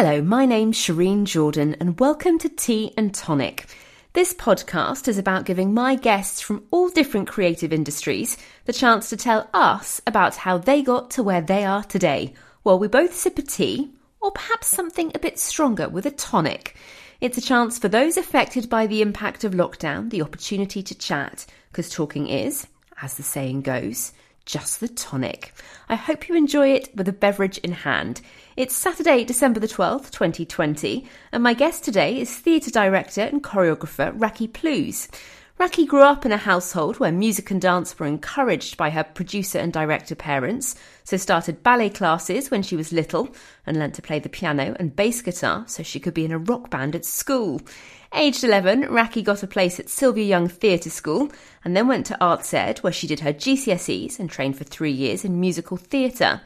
Hello, my name's Shireen Jordan, and welcome to Tea and Tonic. This podcast is about giving my guests from all different creative industries the chance to tell us about how they got to where they are today, while we both sip a tea, or perhaps something a bit stronger with a tonic. It's a chance for those affected by the impact of lockdown the opportunity to chat, because talking is, as the saying goes, just the tonic. I hope you enjoy it with a beverage in hand. It's Saturday, December the 12th, 2020, and my guest today is theatre director and choreographer Racky Plews. Racky grew up in a household where music and dance were encouraged by her producer and director parents, so started ballet classes when she was little and learnt to play the piano and bass guitar so she could be in a rock band at school. Aged 11, Racky got a place at Sylvia Young Theatre School and then went to Arts Ed, where she did her GCSEs and trained for three years in musical theatre.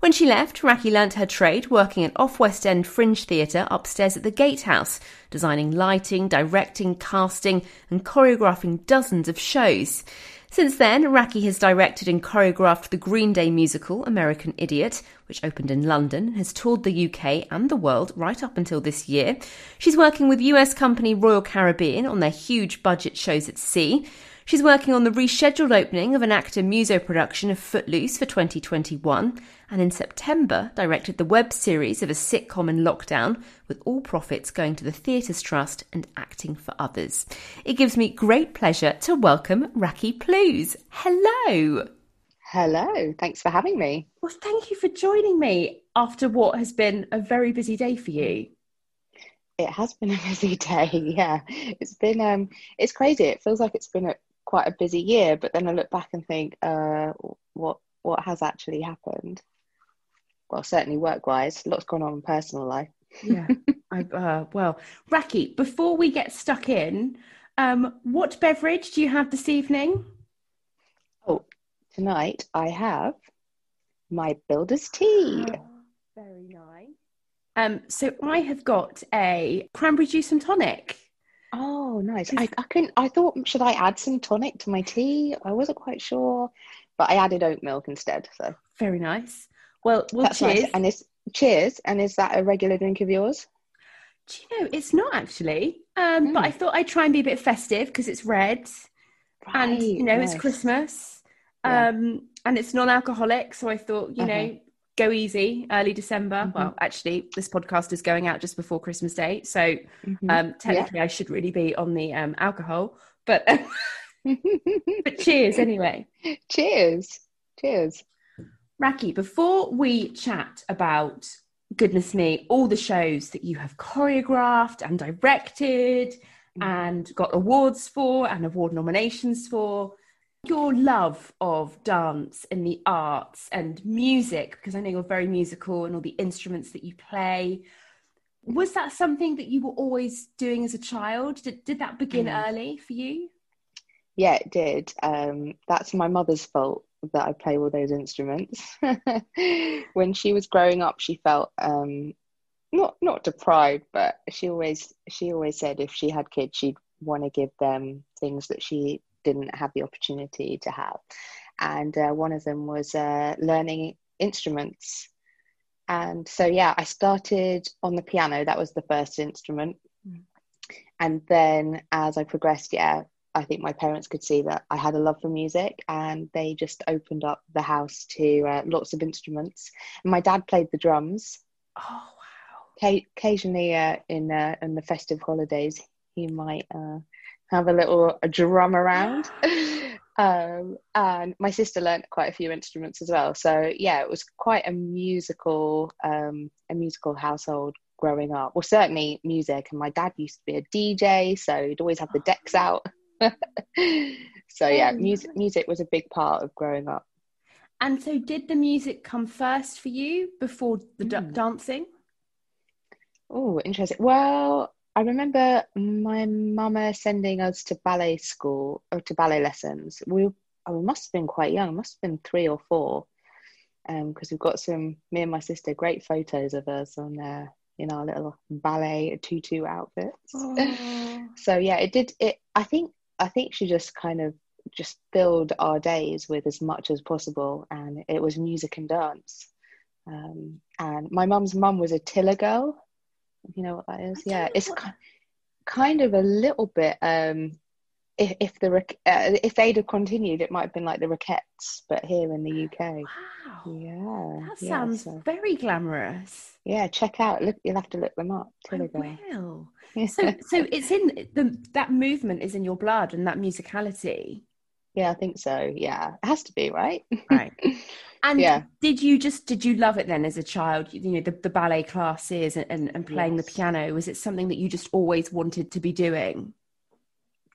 When she left, Racky learnt her trade working at Off West End Fringe Theatre upstairs at the Gatehouse, designing lighting, directing, casting, and choreographing dozens of shows. Since then, Racky has directed and choreographed the Green Day musical American Idiot, which opened in London and has toured the UK and the world right up until this year. She's working with US company Royal Caribbean on their huge budget shows at sea. She's working on the rescheduled opening of an actor muso production of Footloose for 2021, and in September directed the web series of a sitcom in lockdown, with all profits going to the Theatres Trust and Acting for Others. It gives me great pleasure to welcome Racky Plews. Hello. Hello, thanks for having me. Well, thank you for joining me after what has been a very busy day for you. It has been a busy day, yeah. It's been um it's crazy. It feels like it's been a quite a busy year, but then I look back and think, uh, what what has actually happened? Well, certainly work wise, lots going on in personal life. yeah, I, uh, well, Racky, before we get stuck in, um, what beverage do you have this evening? Oh, tonight I have my builder's tea. Oh, very nice. Um, so I have got a cranberry juice and tonic. Oh, nice. I, I couldn't. I thought, should I add some tonic to my tea? I wasn't quite sure, but I added oat milk instead. So very nice. Well, well That's cheers. Nice. And is cheers. And is that a regular drink of yours? Do you know it's not actually? Um, mm. But I hmm. thought I'd try and be a bit festive because it's red, right, and you know nice. it's Christmas, yeah. um, and it's non-alcoholic. So I thought, you uh-huh. know, go easy early december mm-hmm. well actually this podcast is going out just before christmas day so mm-hmm. um, technically yeah. i should really be on the um, alcohol but but cheers anyway cheers cheers Racky before we chat about goodness me all the shows that you have choreographed and directed mm-hmm. and got awards for and award nominations for your love of dance and the arts and music, because I know you're very musical and all the instruments that you play, was that something that you were always doing as a child? Did, did that begin mm. early for you? Yeah, it did. Um, that's my mother's fault that I play all those instruments. when she was growing up, she felt um, not not deprived, but she always she always said if she had kids, she'd want to give them things that she didn't have the opportunity to have. And uh, one of them was uh, learning instruments. And so, yeah, I started on the piano. That was the first instrument. Mm. And then as I progressed, yeah, I think my parents could see that I had a love for music and they just opened up the house to uh, lots of instruments. And my dad played the drums. Oh, wow. occasionally uh, in, uh, in the festive holidays, he might uh, have a little a drum around. um, and my sister learned quite a few instruments as well. So yeah, it was quite a musical, um, a musical household growing up. Well, certainly music. And my dad used to be a DJ, so he'd always have the decks out. so yeah, oh, music music was a big part of growing up. And so, did the music come first for you before the mm. dancing? Oh, interesting. Well, I remember my mama sending us to ballet school or to ballet lessons. We, oh, we must have been quite young, must have been three or four, because um, we've got some me and my sister great photos of us on uh, in our little ballet tutu outfits. so yeah, it did. It I think I think she just kind of just filled our days with as much as possible, and it was music and dance. Um, and my mum's mum was a Tiller girl, you know what that is, yeah, it's ki- kind of a little bit. Um, if, if the uh, if they'd have continued, it might have been like the Rockettes, but here in the UK. Wow. Yeah, That yeah, sounds so- very glamorous. yeah, check out. Look, you'll have to look them up. I Till will. So, so it's in the that movement is in your blood and that musicality, yeah, I think so. Yeah, it has to be right. right? And Yeah. did you just did you love it then as a child? You know, the, the ballet classes and, and, and playing the piano. Was it something that you just always wanted to be doing?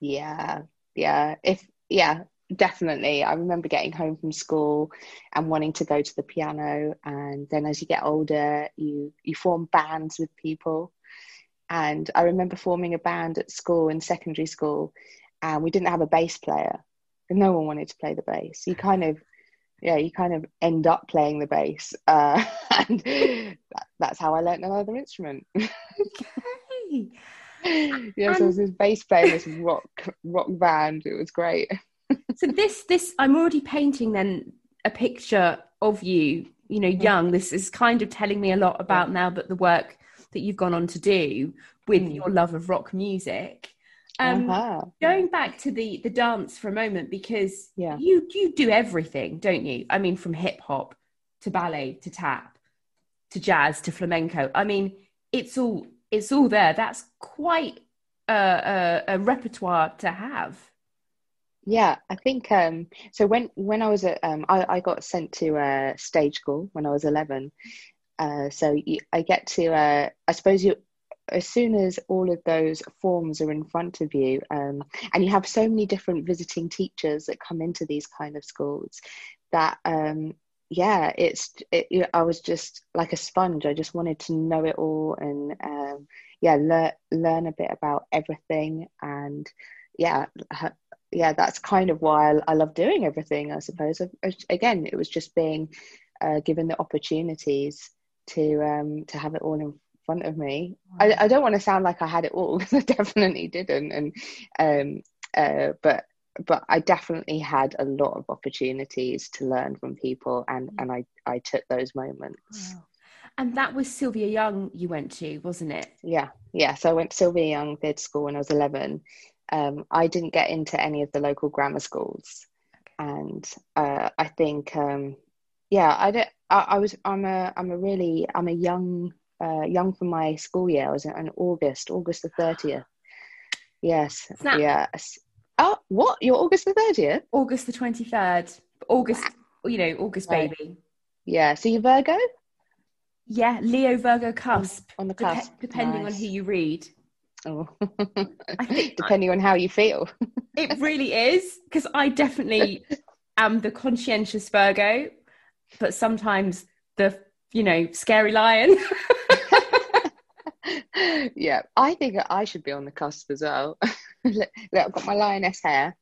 Yeah, yeah. If yeah, definitely. I remember getting home from school and wanting to go to the piano, and then as you get older, you you form bands with people. And I remember forming a band at school in secondary school, and we didn't have a bass player, no one wanted to play the bass. You kind of yeah, you kind of end up playing the bass, uh, and that, that's how I learnt another instrument. Hey. yeah, so I was this bass player in this rock rock band. It was great. So this this I'm already painting then a picture of you, you know, young. This is kind of telling me a lot about now that the work that you've gone on to do with Mm. your love of rock music. Um, Uh-huh. Going back to the the dance for a moment, because Yeah. you you do everything, don't you? I mean, from hip hop to ballet to tap to jazz to flamenco. I mean, it's all it's all there. That's quite a, a, a repertoire to have. Yeah, I think um, so. When when I was at, um, I, I got sent to uh, stage school when I was eleven. Uh, so you, I get to, uh, I suppose you, as soon as all of those forms are in front of you, um, and you have so many different visiting teachers that come into these kind of schools, that um, yeah, it's it, I was just like a sponge. I just wanted to know it all and um, yeah, learn learn a bit about everything and yeah, yeah, that's kind of why I, I love doing everything. I suppose. Again, it was just being uh, given the opportunities to um, to have it all in front of me. I, I don't want to sound like I had it all because I definitely didn't, and um, uh, but but I definitely had a lot of opportunities to learn from people, and and I I took those moments. Wow. And that was Sylvia Young you went to, wasn't it? Yeah, yeah. So I went to Sylvia Young Theatre School when I was 11. Um, I didn't get into any of the local grammar schools, and uh, I think, um, yeah, I don't. I, I was. I'm a. I'm a really. I'm a young. Uh, young for my school year. I was in August, August the 30th. Yes. Snap. Yes. Oh, what? You're August the 30th? August the 23rd. August, you know, August Right. baby. Yeah. So you're Virgo? Yeah, Leo Virgo cusp. On the Dep- cusp. depending on who you read. Oh. I think- Depending on how you feel. It really is, because I definitely am the conscientious Virgo, but sometimes the, you know, scary lion. yeah, I think I should be on the cusp as well. look, I've got my lioness hair.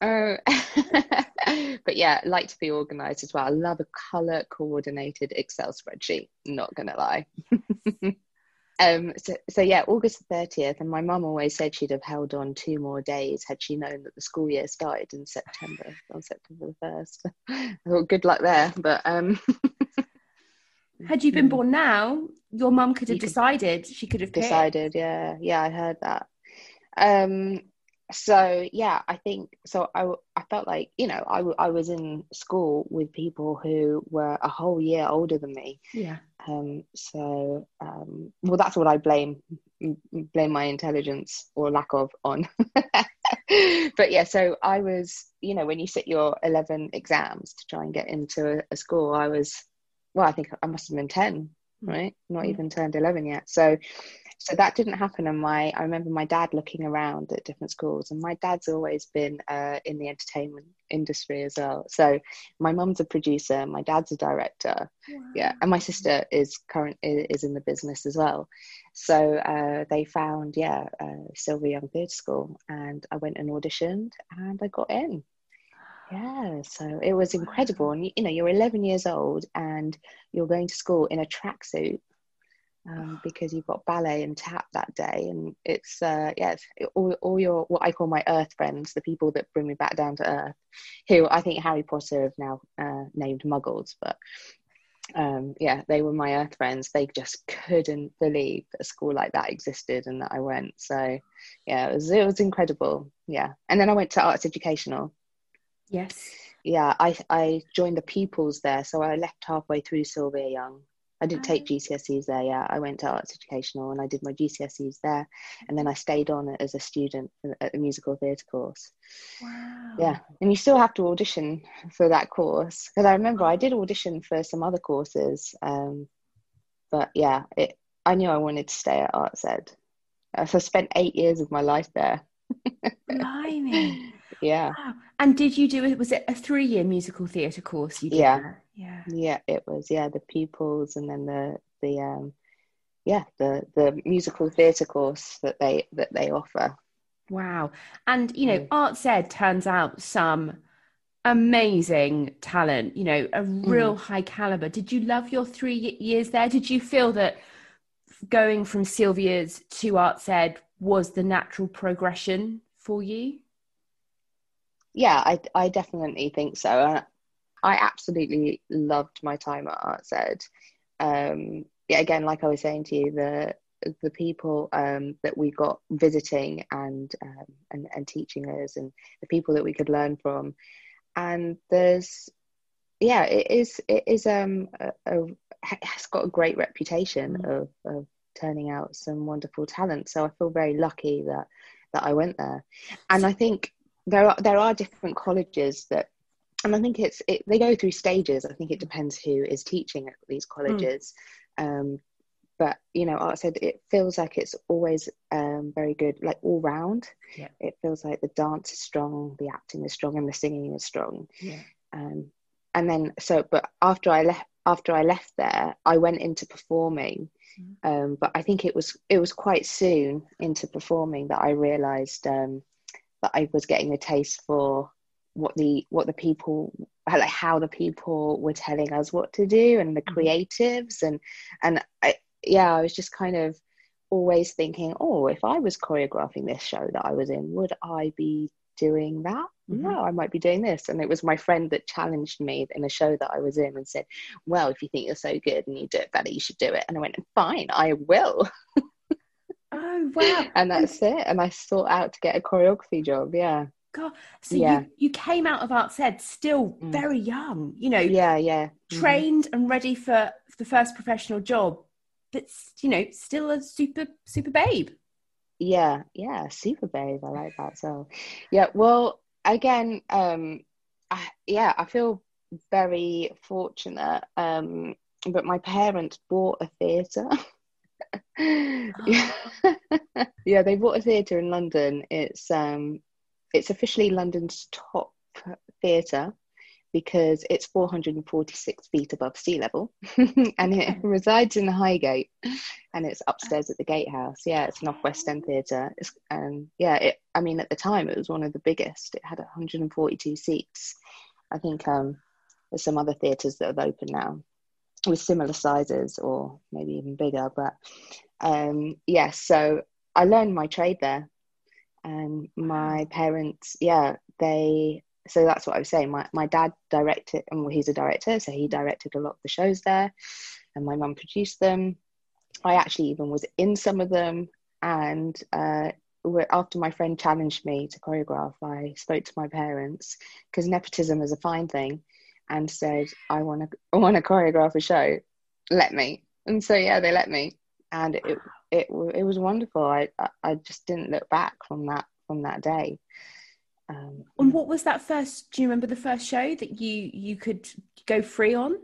Uh, but yeah, like to be organized as well. I love a color coordinated Excel spreadsheet, not gonna lie. um, so, so yeah, August 30th, and my mum always said she'd have held on two more days had she known that the school year started in September, on September the 1st. I thought, good luck there, but um, Had you been born now, your mum could have You could- decided. She could have picked. decided yeah yeah i heard that um so yeah i think so i i felt like you know I I was in school with people who were a whole year older than me Yeah. um so um well that's what i blame blame my intelligence or lack of on but yeah so i was you know when you sit your 11 exams to try and get into a, a school i was well i think i must have been 10 right? Not Mm. even turned 11 yet. So so that didn't happen. And my i remember my dad looking around at different schools. And my dad's always been uh, in the entertainment industry as well. So my mum's a producer. My dad's a director. Yeah. And my sister is current is in the business as well. So uh, they found yeah uh, sylvia young theatre school. And i went and auditioned and i got in yeah so it was incredible and you, know you're 11 years old and you're going to school in a tracksuit um, because you've got ballet and tap that day and it's uh yeah it's all, all your what i call my earth friends the people that bring me back down to earth who i think harry potter have now uh, named muggles but um, yeah, they were my earth friends. They just couldn't believe that a school like that existed and that I went. So, yeah, it was it was incredible. Yeah, and then I went to Arts Educational. Yes. Yeah, I I joined the pupils there, so I left halfway through Sylvia Young. I did take oh. GCSEs there. Yeah, I went to Arts Educational and I did my GCSEs there, and then I stayed on as a student at the musical theatre course. Wow. Yeah, and you still have to audition for that course because I remember I did audition for some other courses, um, but yeah, it. I knew I wanted to stay at Arts Ed, so I spent eight years of my life there. Blimey. Yeah. Wow. And did you do it? Was it a three-year musical theatre course? You did yeah. Yeah. Yeah, it was. Yeah, the pupils and then the the um, yeah the the musical theatre course that they that they offer. Wow. And you know, mm. Arts Ed turns out some amazing talent. You know, a real mm. high caliber. Did you love your three years there? Did you feel that going from Sylvia's to Arts Ed was the natural progression for you? Yeah, I I definitely think so. I, I absolutely loved my time at Arts Ed. Um, yeah, again, like I was saying to you, the the people um, that we got visiting and, um, and and teaching us, and the people that we could learn from, and there's yeah, it is it is um a, a has got a great reputation mm. of of turning out some wonderful talent. So I feel very lucky that that I went there, and I think there are there are different colleges that and I think it's it, they go through stages. I think it depends who is teaching at these hmm. colleges. Mm. Um, but you know, Arts Ed it feels like it's always um, very good, like all round. Yeah. It feels like the dance is strong, the acting is strong, and the singing is strong. Yeah. Um, and then so, but after I left, after I left there, I went into performing. Mm. Um, but I think it was it was quite soon into performing that I realised um, that I was getting a taste for what the what the people like how the people were telling us what to do and the mm-hmm. creatives. And and I yeah I was just kind of always thinking oh if I was choreographing this show that I was in would I be doing that? Mm-hmm. no I might be doing this. And it was my friend that challenged me in a show that I was in and said well if you think you're so good and you do it better you should do it. And I went fine I will Oh wow! and that's it. And I sought out to get a choreography job. Yeah. God, so yeah. you, you came out of Arts Ed still mm. very young, you know. Yeah, yeah. Mm-hmm. Trained mm-hmm. and ready for the first professional job, but you know, still a super super babe. Yeah, yeah, super babe. I like that. So, yeah. Well, again, um, I, yeah, I feel very fortunate. Um, but my parents bought a theatre. yeah. yeah, they bought a theatre in London. It's um, it's officially London's top theatre because it's 446 feet above sea level and it resides in the Highgate and it's upstairs at the Gatehouse. Yeah, it's an off West End theatre. Um, yeah, it, I mean, at the time it was one of the biggest. It had 142 seats. I think um, there's some other theatres that have opened now with similar sizes or maybe even bigger. But um, yes, yeah, so I learned my trade there. And my parents, yeah, they, so that's what I was saying. My, my dad directed, and well, he's a director, so he directed a lot of the shows there, and my mum produced them. I actually even was in some of them. And uh, after my friend challenged me to choreograph, I spoke to my parents because nepotism is a fine thing and said, I want to, I want to choreograph a show. Let me. And so, yeah, they let me and it it it was wonderful. I I just didn't look back from that from that day. Um, and what was that first? Do you remember the first show that you you could go free on?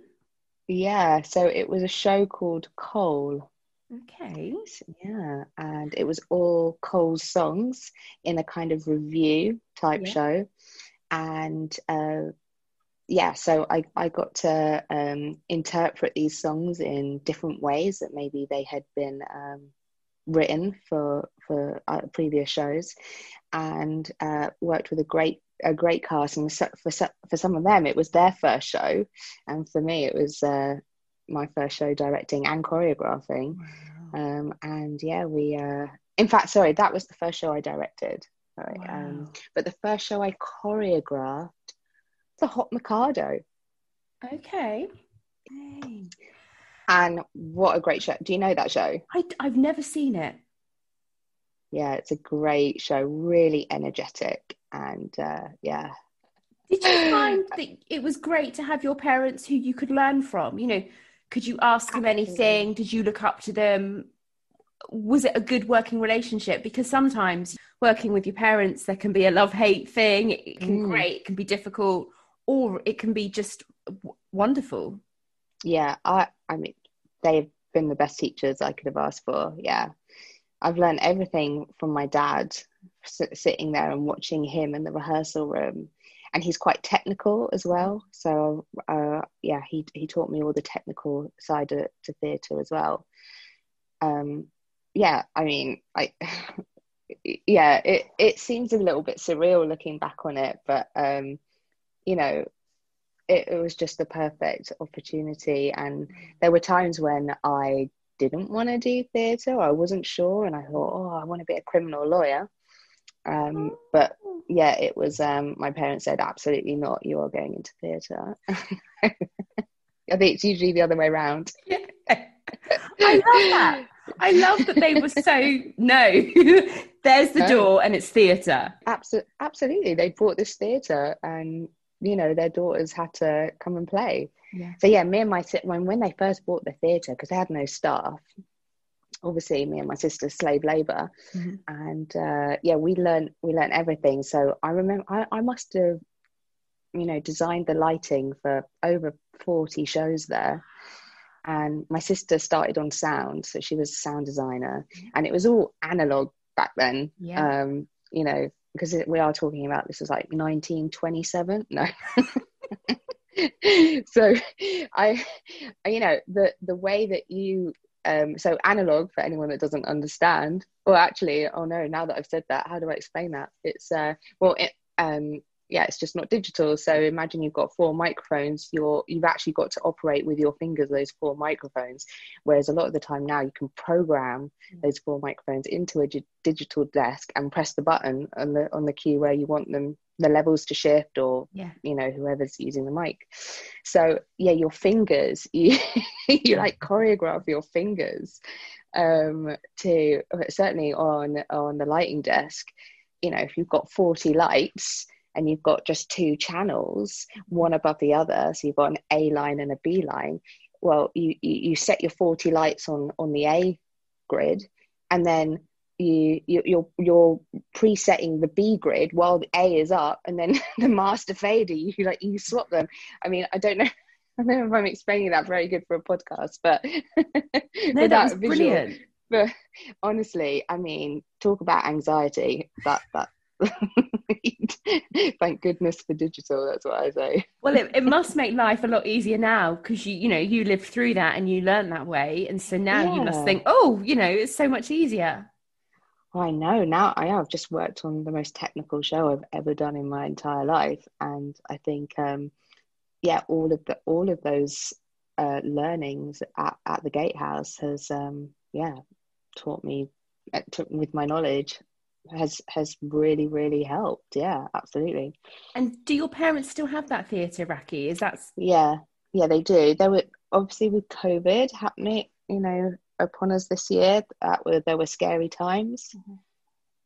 Yeah, so it was a show called Cole. Okay. Yeah, and it was all Cole's songs in a kind of revue type yeah. show, and uh, yeah, so I, I got to um, interpret these songs in different ways that maybe they had been um, written for for uh, previous shows, and uh, worked with a great a great cast. And for for some of them, it was their first show, and for me, it was uh, my first show directing and choreographing. Wow. Um, and yeah, we uh, in fact, sorry, that was the first show I directed. Sorry, um, wow. um, but the first show I choreographed the hot Mikado. Okay. Hey. And what a great show! Do you know that show? I, I've never seen it. Yeah, it's a great show. Really energetic, and uh, yeah. Did you find that it was great to have your parents who you could learn from? You know, could you ask them anything? Did you look up to them? Was it a good working relationship? Because sometimes working with your parents, there can be a love hate thing. It can Mm. great, it can be difficult, or it can be just w- wonderful. Yeah, I I mean they've been the best teachers I could have asked for. Yeah. I've learned everything from my dad s- sitting there and watching him in the rehearsal room. And he's quite technical as well. So uh, yeah, he he taught me all the technical side of, to theatre as well. Um, yeah, I mean, I yeah, it it seems a little bit surreal looking back on it, but um, you know, it, it was just the perfect opportunity. And there were times when I didn't want to do theatre, I wasn't sure, and I thought, oh, I want to be a criminal lawyer. Um, but yeah, it was. Um, my parents said, absolutely not. You are going into theatre. I think it's usually the other way around. I love that. I love that they were so no. There's the No. door, and it's theatre. Absolutely, absolutely. They bought this theatre, and you know their daughters had to come and play. Yeah. So yeah, me and my when when they first bought the theatre because they had no staff. Obviously, me and my sister slave labor, Mhm. and uh, yeah, we learned we learned everything. So I remember I, I must have, you know, designed the lighting for over forty shows there. And my sister started on sound, so she was a sound designer, and it was all analog back then Yeah. um you know because we are talking about this was like 1927 no. So i you know the the way that you um so analog for anyone that doesn't understand well actually oh no now that i've said that how do i explain that? It's uh well it um yeah it's just not digital. So imagine you've got four microphones you're you've actually got to operate with your fingers those four microphones. Whereas a lot of the time now you can program those four microphones into a digital desk and press the button on the on the key where you want them the levels to shift or Yeah. you know whoever's using the mic. So yeah your fingers you you like choreograph your fingers um to certainly on on the lighting desk you know if you've got 40 lights and you've got just two channels one above the other so you've got an a line and a b line well you you, set your 40 lights on on the a grid and then you, you you're you're presetting the B grid while the A is up, and then the master fader you like you swap them. I mean, I don't know. I don't know if I'm explaining that very good for a podcast, but No, that was visual- brilliant. But honestly, I mean, talk about anxiety. That that. Thank goodness for digital. That's what I say. Well, it, it must make life a lot easier now because you, you know, you lived through that and you learned that way, and so now you must think, oh, you know, it's so much easier. I know now. I have just worked on the most technical show I've ever done in my entire life, and I think, um, yeah, all of the all of those uh, learnings at, at the Gatehouse has, um, yeah, taught me uh, with my knowledge has has really really helped. Yeah, absolutely. And do your parents still have that theatre, Racky? Is that Yeah, yeah, they do. There were obviously with COVID happening, you know, upon us this year. That were there were scary times.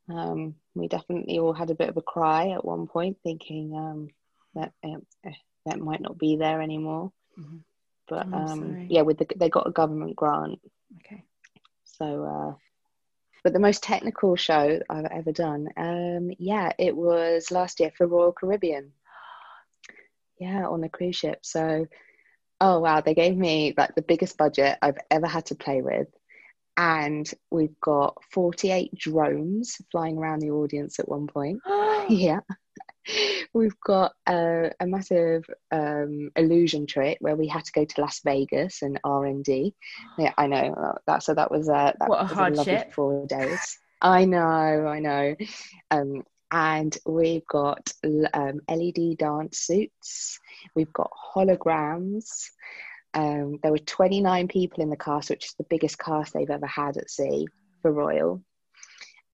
Um, we definitely all had a bit of a cry at one point, thinking um, that um, eh, that might not be there anymore. Mhm. But Oh, um, yeah, with the they got a government grant, okay? so. Uh, but the most technical show I've ever done, um, yeah, it was last year for Royal Caribbean. Yeah, on the cruise ship. So, oh wow, they gave me like the biggest budget I've ever had to play with. And we've got 48 drones flying around the audience at one point. yeah. We've got a, a massive um, illusion trick where we had to go to Las Vegas and R and D. Yeah, I know uh, that. So that was uh, that What a was hardship. four days. I know, I know. Um, and we've got um, LED dance suits. We've got holograms. Um, there were 29 people in the cast, which is the biggest cast they've ever had at sea for Royal.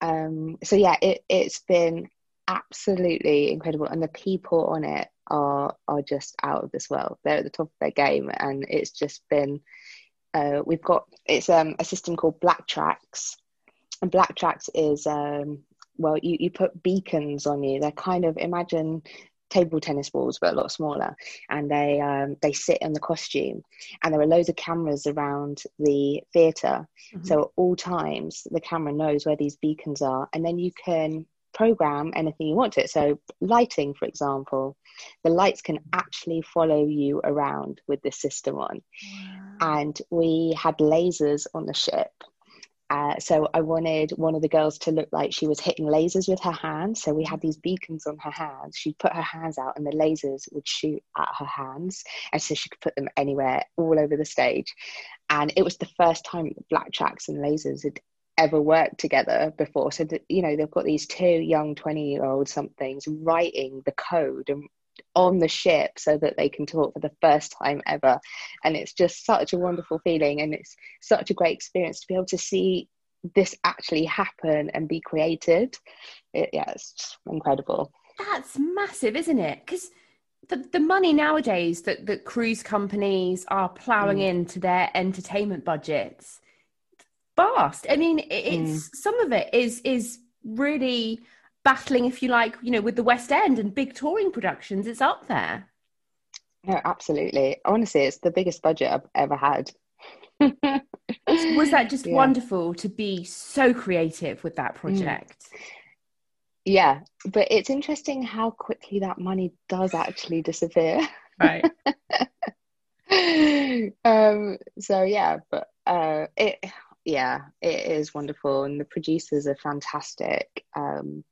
Um, so yeah, it, it's been absolutely incredible, and the people on it are are just out of this world. They're at the top of their game, and it's just been. Uh, we've got it's um, a system called BlackTrax, and BlackTrax is um, well, you you put beacons on you. They're kind of imagine table tennis balls but a lot smaller and they um, they sit in the costume and there are loads of cameras around the theater mm-hmm. so at all times the camera knows where these beacons are and then you can program anything you want to it so lighting for example the lights can actually follow you around with this system on wow. and we had lasers on the ship uh, so I wanted one of the girls to look like she was hitting lasers with her hands. So we had these beacons on her hands. She'd put her hands out, and the lasers would shoot at her hands, and so she could put them anywhere, all over the stage. And it was the first time BlackTrax and lasers had ever worked together before. So that you know they've got these two young twenty-year-old somethings writing the code and on the ship so that they can talk for the first time ever. And it's just such a wonderful feeling. And it's such a great experience to be able to see this actually happen and be created. It, yeah, it's incredible. That's massive, isn't it? Because the, the money nowadays that, that cruise companies are ploughing mm. into their entertainment budgets vast. I mean, it's mm. some of it is is really battling, if you like, you know, with the West End and big touring productions. It's up there. No, absolutely. Honestly, it's the biggest budget I've ever had. was that just yeah. wonderful to be so creative with that mm. project? Mm. Yeah, but it's interesting how quickly that money does actually disappear. Right. um so yeah, but uh it yeah, it is wonderful and the producers are fantastic. Um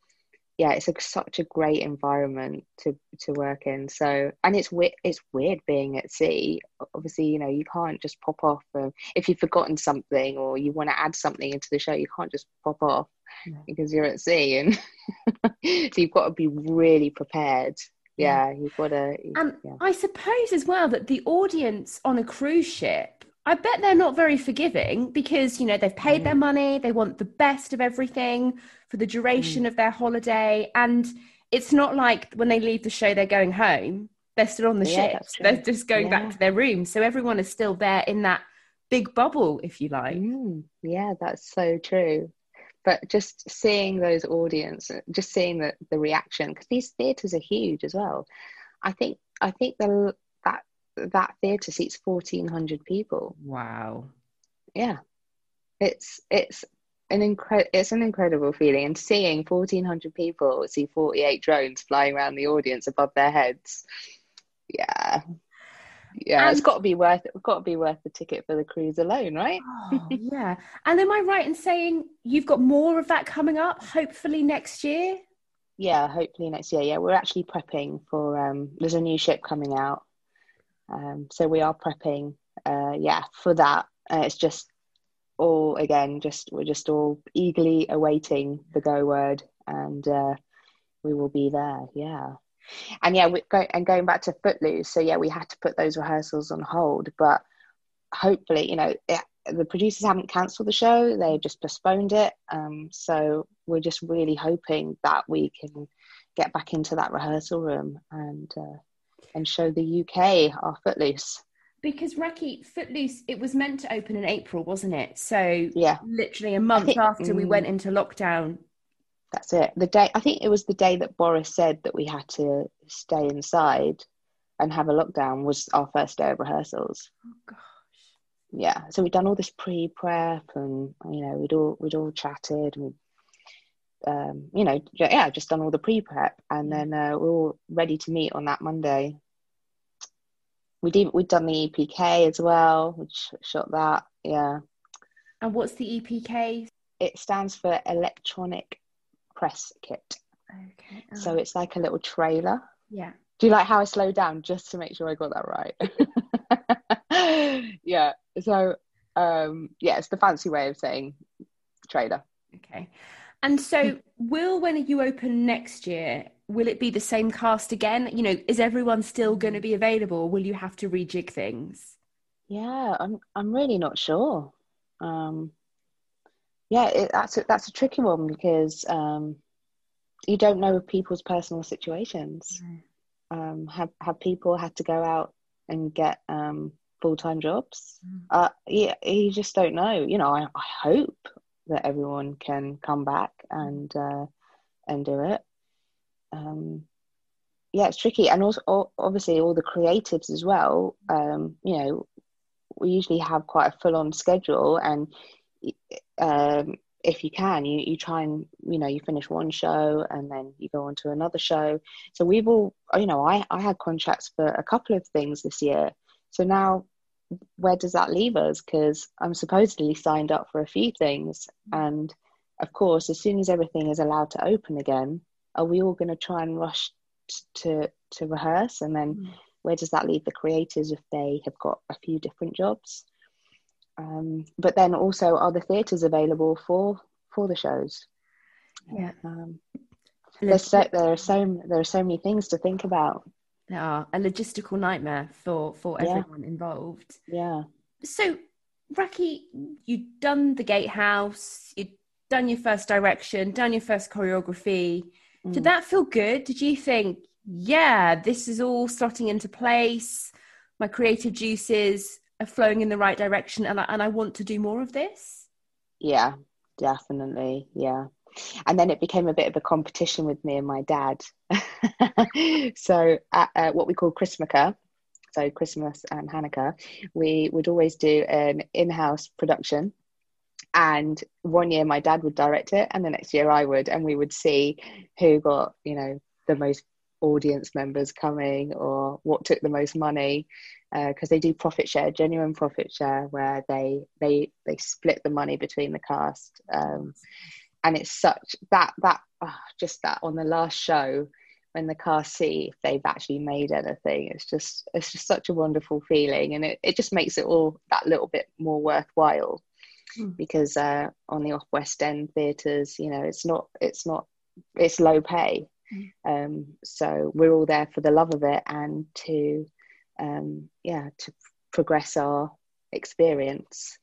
yeah, it's a, such a great environment to to work in. So, and it's weird. It's weird being at sea. Obviously, you know, you can't just pop off. if you've forgotten something or you want to add something into the show, you can't just pop off because you're at sea, and so you've got to be really prepared. Yeah, yeah you've got to. And yeah. I suppose as well that the audience on a cruise ship I bet they're not very forgiving because, you know, they've paid mm. their money, they want the best of everything for the duration mm. of their holiday. And it's not like when they leave the show, they're going home. They're still on the yeah, ship. They're just going yeah. back to their room. So everyone is still there in that big bubble, if you like. Mm. Yeah, that's so true. But just seeing those audience, just seeing the, the reaction, because these theatres are huge as well. I think I think the that theatre seats fourteen hundred people. Wow. Yeah, it's it's an incre- it's an incredible feeling, and seeing fourteen hundred people see forty eight drones flying around the audience above their heads. Yeah. Yeah, and, it's got to be worth it. Got to be worth the ticket for the cruise alone, right? oh, yeah. And am I right in saying you've got more of that coming up, hopefully next year? Yeah, hopefully next year. Yeah, we're actually prepping for. Um, there's a new ship coming out um, so we are prepping, uh, yeah, for that. Uh, it's just all again, just we're just all eagerly awaiting the go word, and uh, we will be there. Yeah, and yeah, we go and going back to Footloose. So yeah, we had to put those rehearsals on hold, but hopefully, you know, it, the producers haven't cancelled the show; they've just postponed it. Um, so we're just really hoping that we can get back into that rehearsal room and uh, and show the UK our Footloose. Because Racky Footloose, it was meant to open in April, wasn't it? So yeah, literally a month think, after we went mm. into lockdown. That's it. The day I think it was the day that Boris said that we had to stay inside and have a lockdown was our first day of rehearsals. Oh gosh. Yeah. So we'd done all this pre prep and you know, we'd all we'd all chatted and um, you know, yeah, just done all the pre prep, and then uh, we are all ready to meet on that Monday. We did. We'd done the EPK as well. We shot that. Yeah. And what's the EPK? It stands for Electronic Press Kit. Okay. Oh. So it's like a little trailer. Yeah. Do you like how I slowed down just to make sure I got that right? yeah. So um, yeah, it's the fancy way of saying trailer. Okay. And so, will when you open next year, will it be the same cast again? You know, is everyone still going to be available? will you have to rejig things? Yeah, I'm. I'm really not sure. Um, yeah, it, that's a, that's a tricky one because um, you don't know people's personal situations. Mm. um, have have people had to go out and get um, full time jobs? Mm. Uh, yeah, you just don't know. You know, I, I hope that everyone can come back and uh, and do it. Um, yeah, it's tricky, and also obviously all the creatives as well. Um, you know, we usually have quite a full on schedule, and um, if you can, you, you try and, you know, you finish one show and then you go on to another show. So we've all, you know, I, I had contracts for a couple of things this year. So now where does that leave us? Because I'm supposedly signed up for a few things. And of course, as soon as everything is allowed to open again, are we all going to try and rush to, to rehearse? And then mm. where does that leave the creators if they have got a few different jobs? Um, but then also, are the theatres available for for the shows? Yeah. Um, there's so, there are so there are so many things to think about. Are a logistical nightmare for for everyone yeah. involved. Yeah. So, Racky, you've done the Gatehouse. You've done your first direction. Done your first choreography. Mm. Did that feel good? Did you think, yeah, this is all slotting into place? My creative juices are flowing in the right direction and I, and I want to do more of this? Yeah, definitely. Yeah. And then it became a bit of a competition with me and my dad. so at uh, what we call Christmaka, so Christmas and Hanukkah, we would always do an in-house production. And one year my dad would direct it, and the next year I would, and we would see who got, you know, the most audience members coming or what took the most money because uh, they do profit share genuine profit share where they they they split the money between the cast um, and it's such that that oh, just that on the last show when the cast see if they've actually made anything. It's just it's just such a wonderful feeling. And it, it just makes it all that little bit more worthwhile. Mm. because uh, on the off west end theatres you know it's not it's not it's low pay. Um, so we're all there for the love of it and to, um, yeah, to progress our experience.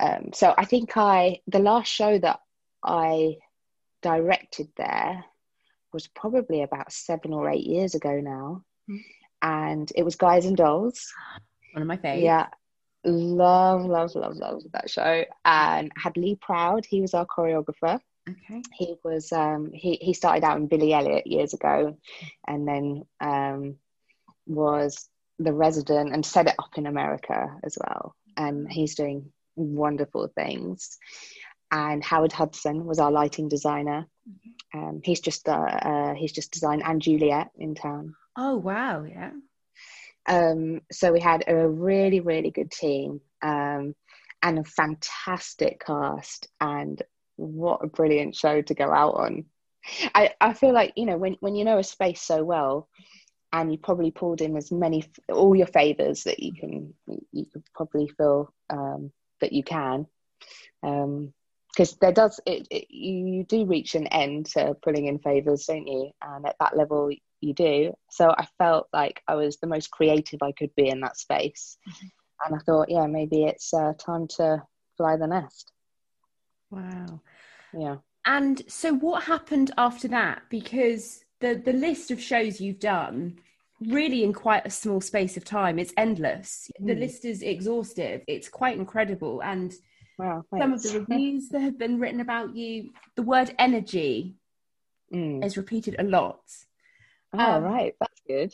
Um, so I think I, the last show that I directed there was probably about seven or eight years ago now. Mm. And it was Guys and Dolls. One of my favorites. Yeah. Love, love, love, love that show. And had Lee Proud, he was our choreographer. Okay. He was um, he he started out in Billy Elliot years ago, and then um, was the resident and set it up in America as well. And he's doing wonderful things. And Howard Hudson was our lighting designer. Mm-hmm. Um, he's just uh, uh, he's just designed & Juliet in town. Oh wow! Yeah. Um, so we had a really really good team um, and a fantastic cast and what a brilliant show to go out on. I, I feel like, you know, when, when you know a space so well and you probably pulled in as many, all your favors that you can, you could probably feel um, that you can. Um, because there does it, it, you do reach an end to pulling in favors don't you and at that level you do so i felt like i was the most creative i could be in that space mm-hmm. and i thought yeah maybe it's uh, time to fly the nest Wow. Yeah. And so what happened after that? Because the the list of shows you've done really in quite a small space of time it's endless mm. the list is exhaustive it's quite incredible and wow, some of the reviews that have been written about you the word energy mm. is repeated a lot oh um, right that's good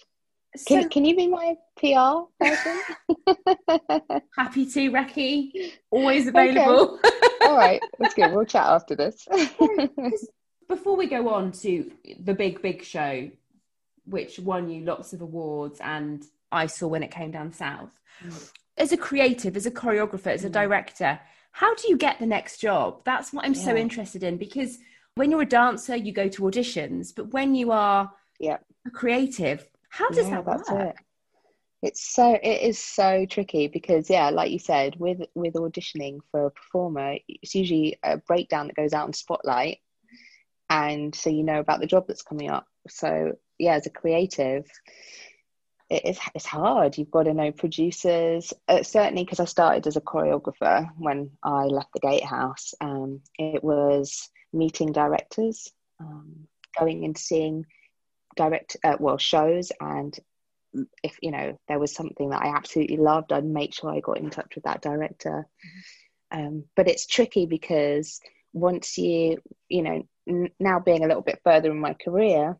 can, so, can you be my PR person? happy to, Racky. Always available. Okay. All right, that's good. We'll chat after this. Before we go on to the big, big show, which won you lots of awards and I saw when it came down south. Mm. As a creative, as a choreographer, as a mm. director, how do you get the next job? That's what I'm yeah. so interested in because when you're a dancer, you go to auditions, but when you are yeah. a creative, how does yeah, that work? It. It's so it is so tricky because yeah, like you said, with with auditioning for a performer, it's usually a breakdown that goes out in spotlight, and so you know about the job that's coming up. So yeah, as a creative, it is it's hard. You've got to know producers. Uh, certainly, because I started as a choreographer when I left the Gatehouse. Um, it was meeting directors, um, going and seeing direct uh, well shows and if you know there was something that I absolutely loved, I'd make sure I got in touch with that director. Um, but it's tricky because once you you know n- now being a little bit further in my career,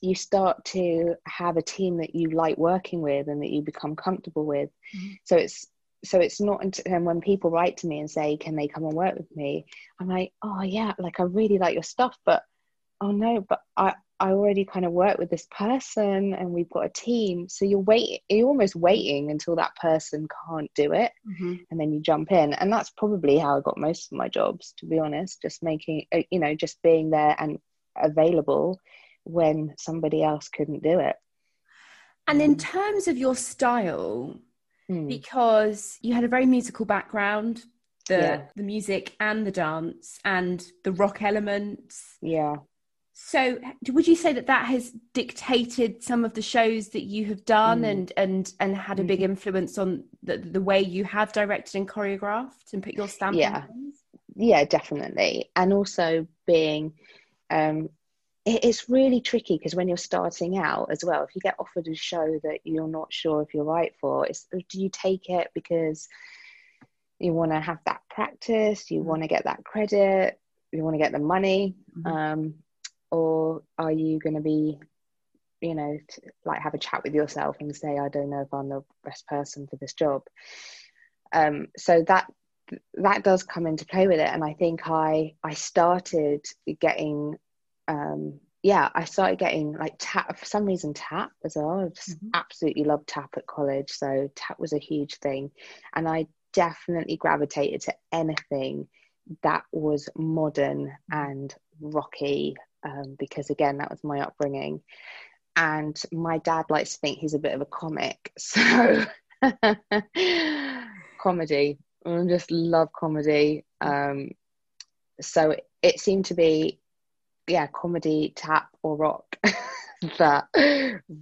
you start to have a team that you like working with and that you become comfortable with. Mm-hmm. So it's so it's not and when people write to me and say, "Can they come and work with me?" I'm like, "Oh yeah, like I really like your stuff, but oh no, but I I already kind of work with this person and we've got a team. So you're waiting, you're almost waiting until that person can't do it. Mm-hmm. And then you jump in. And that's probably how I got most of my jobs, to be honest, just making, uh, you know, just being there and available when somebody else couldn't do it. And in terms of your style, mm. because you had a very musical background, the yeah. the music and the dance and the rock elements. Yeah. So, would you say that that has dictated some of the shows that you have done, mm. and and and had a big mm-hmm. influence on the the way you have directed and choreographed and put your stamp? Yeah, yeah, definitely. And also being, um, it's really tricky because when you're starting out as well, if you get offered a show that you're not sure if you're right for, it's do you take it because you want to have that practice, you want to get that credit, you want to get the money. Mm-hmm. Um, or are you going to be you know to, like have a chat with yourself and say i don't know if i'm the best person for this job um, so that that does come into play with it and i think i i started getting um, yeah i started getting like tap for some reason tap as well. I just mm-hmm. absolutely loved tap at college so tap was a huge thing. And i definitely gravitated to anything that was modern and rocky um, because again that was my upbringing. And my dad likes to think he's a bit of a comic so comedy. I just love comedy. Um, so it, it seemed to be yeah comedy tap or rock that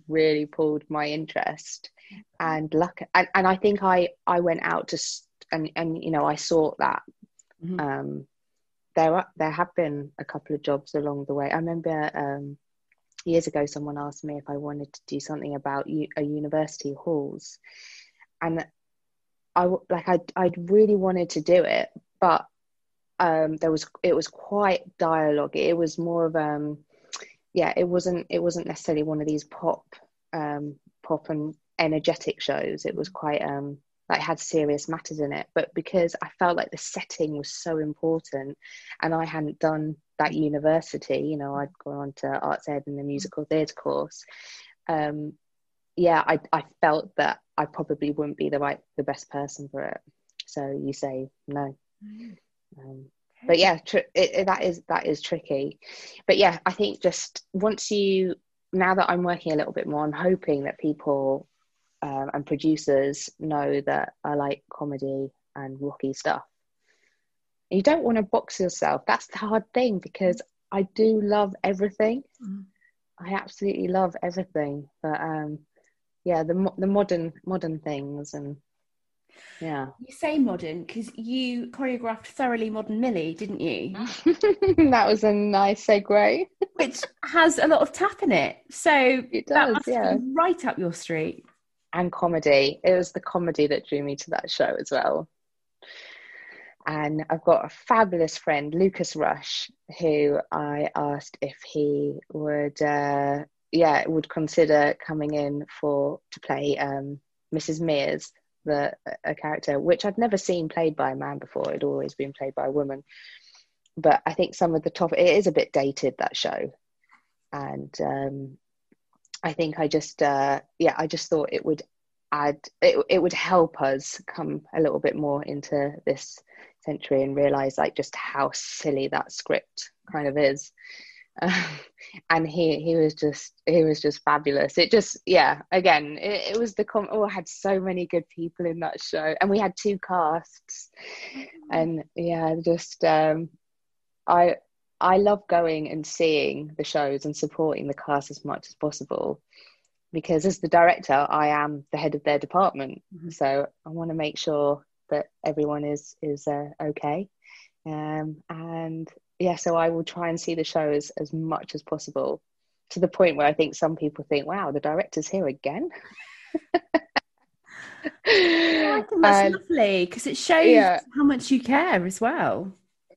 really pulled my interest and luck and, and i think i i went out to and and you know i sought that mm-hmm. um there are, there have been a couple of jobs along the way. I remember um, years ago someone asked me if I wanted to do something about u- a university halls, and I like I I really wanted to do it, but um, there was it was quite dialogue. It was more of um yeah it wasn't it wasn't necessarily one of these pop um pop and energetic shows. It was quite um like had serious matters in it but because i felt like the setting was so important and i hadn't done that university you know i'd gone on to arts ed and the musical theatre course um, yeah I, I felt that i probably wouldn't be the right the best person for it so you say no um, but yeah tr- it, it, that is that is tricky but yeah i think just once you now that i'm working a little bit more i'm hoping that people um, and producers know that I like comedy and rocky stuff. You don't want to box yourself. That's the hard thing because I do love everything. Mm. I absolutely love everything, but um, yeah, the the modern modern things and yeah. You say modern because you choreographed thoroughly modern Millie, didn't you? that was a nice segue. Which has a lot of tap in it, so it does, yeah. right up your street and comedy. It was the comedy that drew me to that show as well. And I've got a fabulous friend, Lucas Rush, who I asked if he would, uh, yeah, would consider coming in for to play um, Mrs. Meers, the a character which I'd never seen played by a man before. It'd always been played by a woman. But I think some of the top, it is a bit dated that show, and um, I think I just, uh, yeah, I just thought it would add, it, it would help us come a little bit more into this century and realize like just how silly that script kind of is. Um, and he he was just he was just fabulous. It just yeah, again, it, it was the com- oh, I had so many good people in that show, and we had two casts, and yeah, just um, I I love going and seeing the shows and supporting the cast as much as possible because as the director I am the head of their department mm-hmm. so I want to make sure that everyone is is uh, okay um, and yeah so I will try and see the shows as much as possible to the point where I think some people think, "Wow, the director's here again." I think that's And- lovely because it shows Yeah. how much you care as well.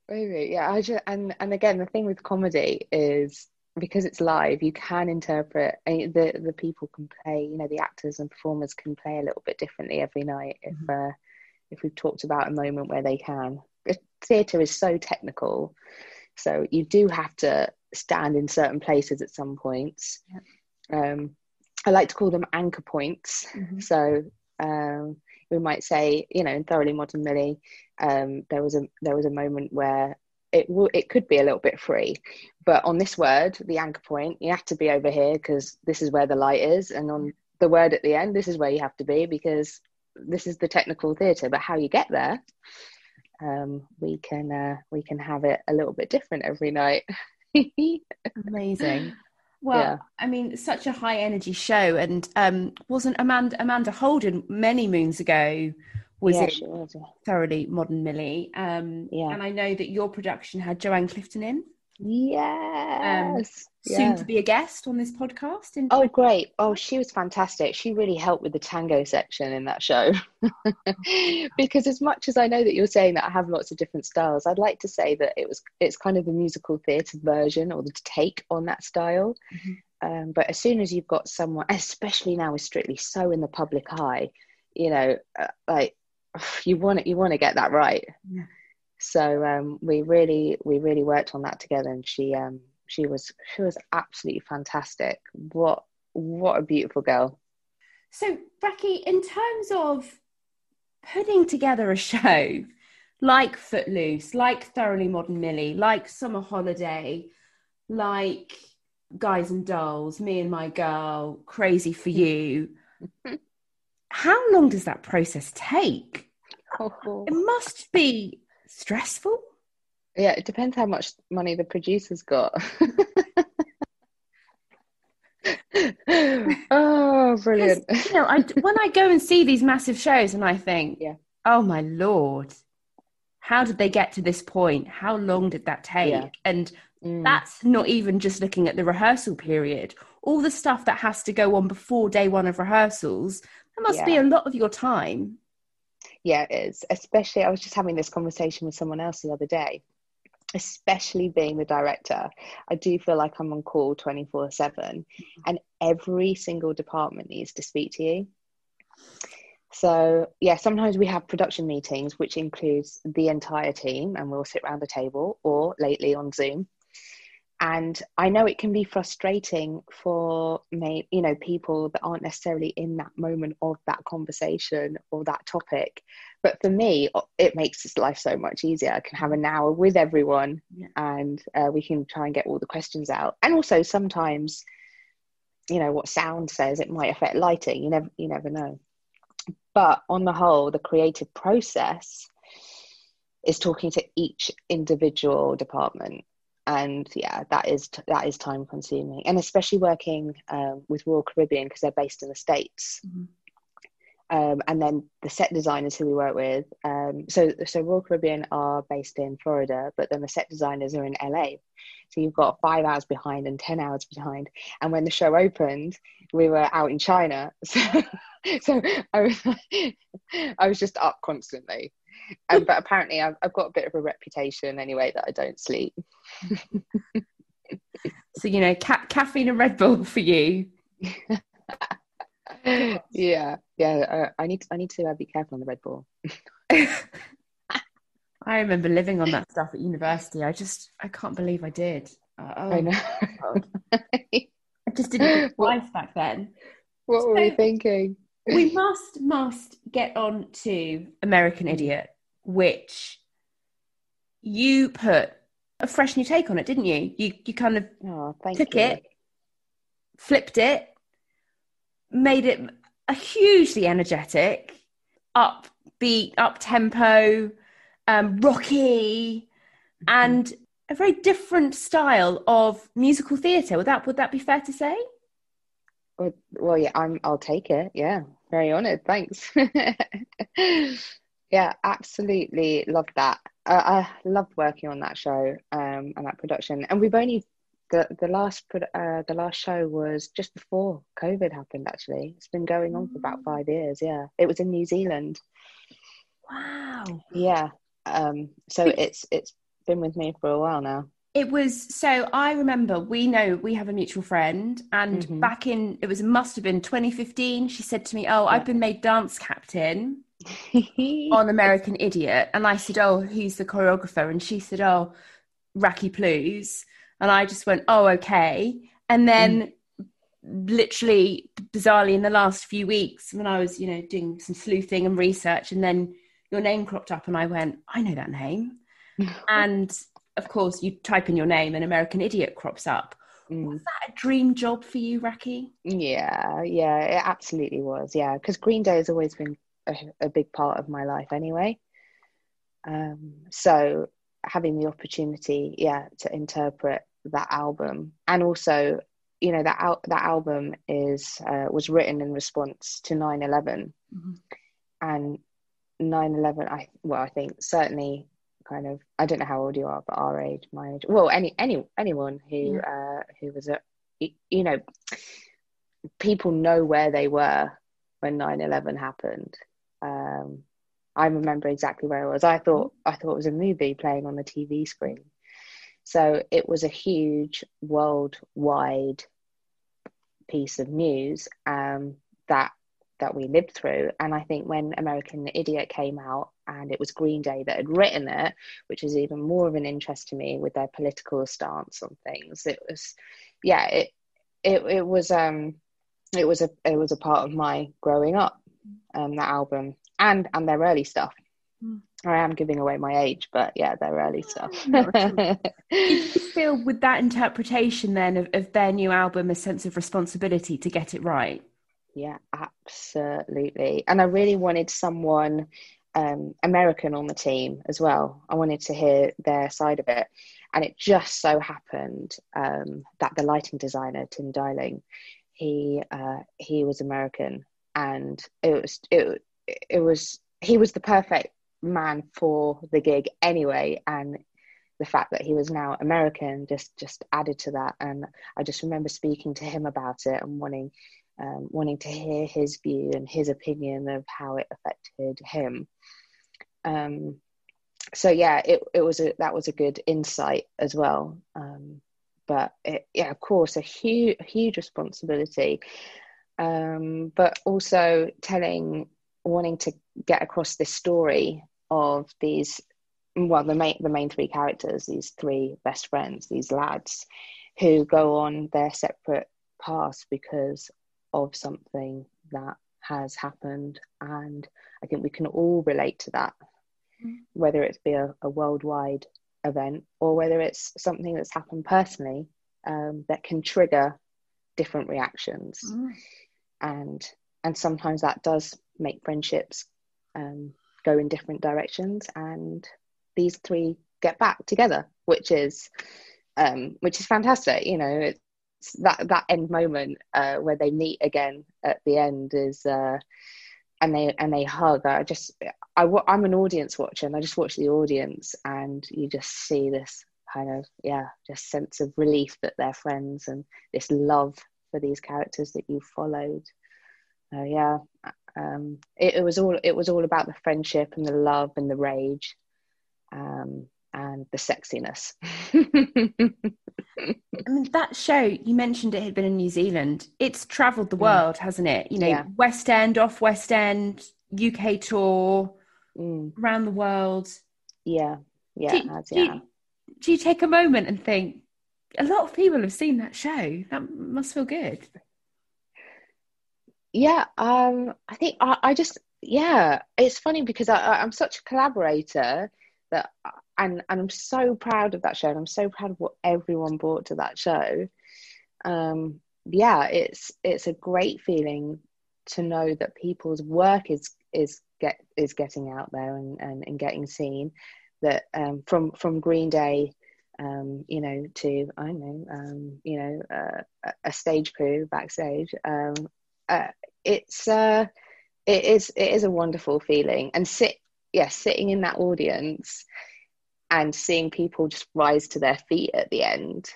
Maybe, yeah. I just and and again, the thing with comedy is because it's live, you can interpret the the people can play. You know, the actors and performers can play a little bit differently every night if uh, if we've talked about a moment where they can. Theatre is so technical, so you do have to stand in certain places at some points. Um, I like to call them anchor points. So um, we might say, you know, in Thoroughly Modern Millie, um, there was a there was a moment where it w- it could be a little bit free, but on this word, the anchor point, you have to be over here because this is where the light is, and on the word at the end, this is where you have to be because this is the technical theatre. But how you get there, um, we can uh, we can have it a little bit different every night. Amazing. Well, Yeah. I mean, such a high energy show, and um, wasn't Amanda Amanda Holden many moons ago? Was yeah, it was, yeah. thoroughly modern Millie? Um, Yeah. And I know that your production had Joanne Clifton in, Yes. soon yeah. to be a guest on this podcast. In Oh, great. Oh, she was fantastic. She really helped with the tango section in that show. because as much as I know that you're saying that I have lots of different styles, I'd like to say that it was it's kind of the musical theatre version or the take on that style. Mhm. Um, but as soon as you've got someone, especially now with Strictly so in the public eye, you know, uh, like you want it, you want to get that right. Yeah. So um, we really we really worked on that together, and she um, she was she was absolutely fantastic. What what a beautiful girl. So, Racky, in terms of putting together a show like Footloose, like Thoroughly Modern Millie, like Summer Holiday, like Guys and Dolls, Me and My Girl, Crazy for You, how long does that process take? It must be stressful. Yeah, it depends how much money the producer's got. oh, brilliant. you know, I, when I go and see these massive shows and I think, Yeah. oh my lord, how did they get to this point? How long did that take? Yeah. And Mm. that's not even just looking at the rehearsal period. All the stuff that has to go on before day one of rehearsals, that must be a lot of your time. Yeah, it is. Especially, I was just having this conversation with someone else the other day. Especially being the director, I do feel like I'm on call 24 7, and every single department needs to speak to you. So, yeah, sometimes we have production meetings, which includes the entire team, and we'll sit around the table or lately on Zoom. And I know it can be frustrating for me, you know, people that aren't necessarily in that moment of that conversation or that topic. But for me, it makes this life so much easier. I can have an hour with everyone, Yeah. and uh, we can try and get all the questions out. And also, sometimes, you know, what sound says it might affect lighting. You never, you never know. But on the whole, the creative process is talking to each individual department and yeah that is that is time consuming. And especially working um, with royal caribbean because they're based in the states. Mhm. um, and then the set designers who we work with um, so so royal caribbean are based in florida but then the set designers are in la so you've got five hours behind and 10 hours behind. And when the show opened we were out in china. So, so I, was, I was just up constantly um, but apparently I've, I've got a bit of a reputation anyway that i don't sleep So, you know, ca- caffeine and Red Bull for you. yeah, yeah. Uh, I need to, I need to uh, be careful on the Red Bull. I remember living on that stuff at university. I just, I can't believe I did. Uh, oh, I know. I just didn't What- back then. what were we thinking? We must must get on to American Idiot, which you put a fresh new take on it, didn't you? You you kind of Oh, took you. it, flipped it, made it a hugely energetic, upbeat, up tempo, um, rocky, and a very different style of musical theatre. Would that would that be fair to say? Well, well, yeah. I'm. I'll take it. Yeah, very honoured. Thanks. yeah, absolutely loved that. Uh, I loved working on that show um, and that production. And we've only the the last uh, the last show was just before COVID happened. Actually, it's been going on for about mm. five years. Yeah, it was in New Zealand. Wow. Yeah. Um. So it's it's been with me for a while now. It was so I remember we know we have a mutual friend, and mm-hmm. back in it was must have been 2015. She said to me, "Oh, yeah. I've been made dance captain on American Idiot," and I said, "Oh, who's the choreographer?" And she said, "Oh, Racky Plews," and I just went, "Oh, okay." And then, mm. literally, bizarrely, in the last few weeks, when I was, you know, doing some sleuthing and research, and then your name cropped up, and I went, "I know that name," and of course, you type in your name and American Idiot crops up. Mm. Was that a dream job for you, Racky? Yeah, yeah, it absolutely was. Yeah, because Green Day has always been a, a, big part of my life anyway. Um, so having the opportunity, yeah, to interpret that album, and also, you know, that al- that album is uh, was written in response to 9-11. Mm-hmm. and 9-11 I well I think certainly kind of I don't know how old you are, but our age, my age, well, any any anyone who yeah. uh, who was a you know people know where they were when 9-11 happened. Um, I remember exactly where I was. I thought I thought it was a movie playing on the TV screen. So it was a huge worldwide piece of news um, that that we lived through. And I think when American Idiot came out and it was Green Day that had written it, which is even more of an interest to me with their political stance on things, it was, yeah, it it it was um it was a it was a part of my growing up, um that album and and their early stuff. Mm. I am giving away my age, but yeah, their early stuff. Did you feel with that interpretation then of, of their new album a sense of responsibility to get it right? Yeah, absolutely. And I really wanted someone um, American on the team as well. I wanted to hear their side of it. And it just so happened um, that the lighting designer, Tim Deiling, he uh, he was American, and it was it it was he was the perfect man for the gig anyway. And the fact that he was now American just just added to that. And I just remember speaking to him about it and wanting um, wanting to hear his view and his opinion of how it affected him. Um, so yeah, it it was a that was a good insight as well. Um, but it, yeah, of course, a huge huge responsibility. Um, but also telling, wanting to get across this story of these well the main the main three characters these three best friends these lads who go on their separate paths because of something that has happened. And I think we can all relate to that, mm. whether it be a, a, worldwide event or whether it's something that's happened personally um, that can trigger different reactions. Mm. And and sometimes that does make friendships um, go in different directions. And these three get back together, which is um, which is fantastic. You know, it, that that end moment uh, where they meet again at the end is uh, and they and they hug. I just I I'm an audience watcher and I just watch the audience and you just see this kind of yeah just sense of relief that they're friends and this love for these characters that you followed. Uh, yeah, um, it, it was all it was all about the friendship and the love and the rage. Um, and the sexiness. I mean, that show you mentioned it had been in New Zealand. It's travelled the world, mm. hasn't it? You know, yeah. West End, off West End, UK tour, mm. around the world. Yeah, yeah, do, has, yeah. Do you take a moment and think a lot of people have seen that show? That must feel good. Yeah, um, I think I, I just yeah, it's funny because I, I'm such a collaborator that and and I'm so proud of that show and I'm so proud of what everyone brought to that show. Um, yeah, it's it's a great feeling to know that people's work is is get is getting out there and, and, and getting seen. That um, from from Green Day, um, you know, to I know, um, you know, uh, a stage crew backstage. Um, uh, it's uh, it is it is a wonderful feeling, and sit yeah, sitting in that audience and seeing people just rise to their feet at the end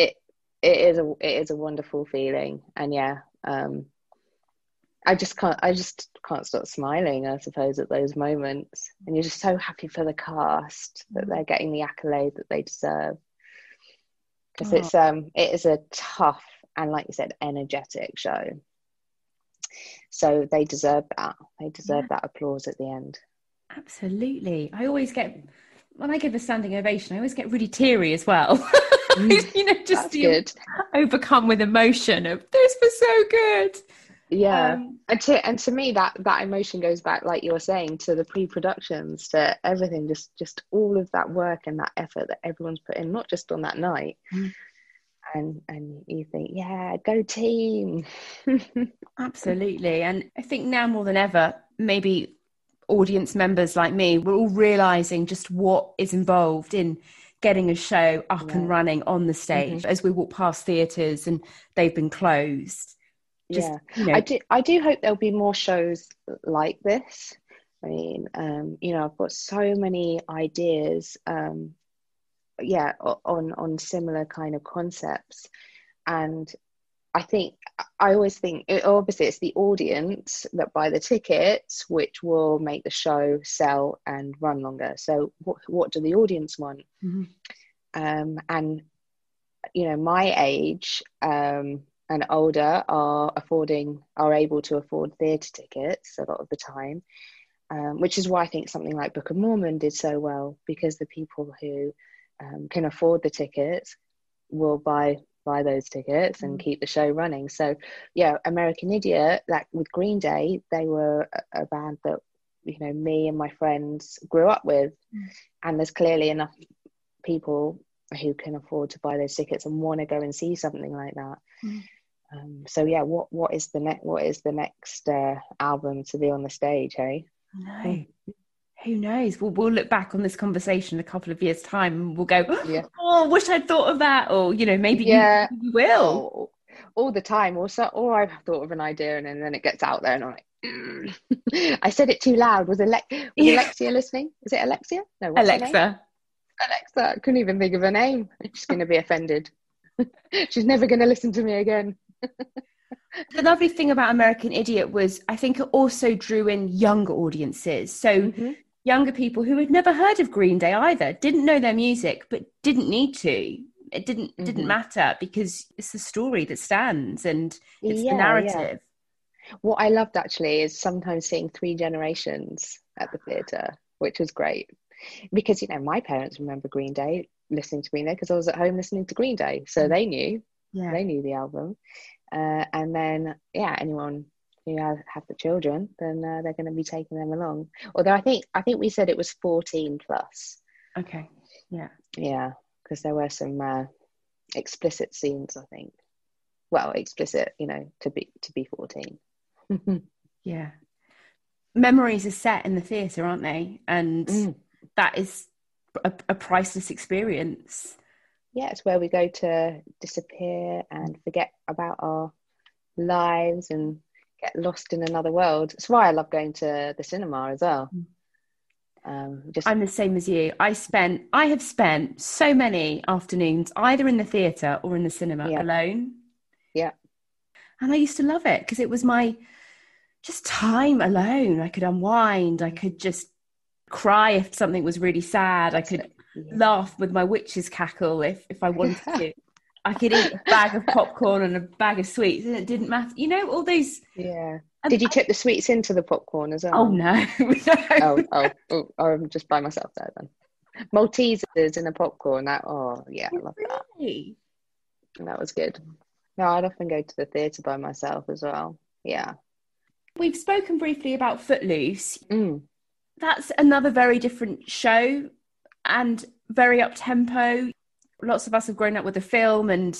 it it is a it is a wonderful feeling, and yeah, um, I just can't I just can't stop smiling. I suppose at those moments, and you're just so happy for the cast that they're getting the accolade that they deserve. Because oh. it's um it is a tough and like you said, energetic show. So they deserve that. They deserve yeah. that applause at the end. Absolutely. I always get when I give a standing ovation, I always get really teary as well. Mm. you know, just overcome with emotion of this was so good. Yeah, um, and to and to me that that emotion goes back, like you were saying, to the pre-productions, to everything, just just all of that work and that effort that everyone's put in, not just on that night. Mm. And and you think, yeah, go team. Absolutely, and I think now more than ever, maybe audience members like me, we're all realizing just what is involved in getting a show up yeah. and running on the stage mm-hmm. as we walk past theatres and they've been closed. Just, yeah, you know. I do. I do hope there'll be more shows like this. I mean, um, you know, I've got so many ideas. Um, yeah, on on similar kind of concepts, and I think I always think obviously it's the audience that buy the tickets which will make the show sell and run longer. So what what do the audience want? Mm-hmm. Um, and you know, my age um, and older are affording are able to afford theatre tickets a lot of the time, um, which is why I think something like Book of Mormon did so well because the people who um, can afford the tickets will buy buy those tickets and mm. keep the show running. So, yeah, American Idiot, like with Green Day, they were a, a band that you know me and my friends grew up with, mm. and there's clearly enough people who can afford to buy those tickets and want to go and see something like that. Mm. Um, so yeah, what what is the next what is the next uh, album to be on the stage? Hey, no who knows? We'll, we'll look back on this conversation in a couple of years' time and we'll go, yeah. oh, wish I'd thought of that. Or, you know, maybe yeah. you, you will. All, all, the time. Or, so, or I've thought of an idea and, and then it gets out there and I'm like, mm. I said it too loud. Was, Ale- was yeah. Alexia listening? Is it Alexia? No, Alexa. Alexa. I couldn't even think of a name. She's going to be offended. She's never going to listen to me again. the lovely thing about American Idiot was I think it also drew in younger audiences. So mm-hmm younger people who had never heard of Green Day either, didn't know their music, but didn't need to. It didn't mm-hmm. didn't matter because it's the story that stands and it's yeah, the narrative. Yeah. What I loved actually is sometimes seeing three generations at the theatre, which was great. Because you know, my parents remember Green Day listening to Green Day because I was at home listening to Green Day, so mm-hmm. they knew, yeah. they knew the album. Uh, and then, yeah, anyone who have, have the children, then uh, they're going to be taking them along. Although I think I think we said it was fourteen plus. Okay. Yeah. Yeah, because there were some uh, explicit scenes. I think. Well, explicit, you know, to be to be fourteen. yeah. Memories are set in the theatre, aren't they? And mm. that is a, a priceless experience. Yeah, it's where we go to disappear and forget about our lives and get lost in another world. That's why I love going to the cinema as well. Mm. Um, just I'm the same as you. I spent, I have spent so many afternoons either in the theatre or in the cinema yeah. alone. Yeah. And I used to love it because it was my just time alone. I could unwind. I could just cry if something was really sad. I could yeah. laugh with my witch's cackle if, if I wanted to. I could eat a bag of popcorn and a bag of sweets, and it didn't matter. You know, all those. Yeah. Did you tip the sweets into the popcorn as well? Oh no. oh, oh, oh, I'm just by myself there then. Maltesers in a popcorn. That oh yeah, I love really? that. That was good. No, I'd often go to the theatre by myself as well. Yeah. We've spoken briefly about Footloose. Mm. That's another very different show and very up tempo lots of us have grown up with the film and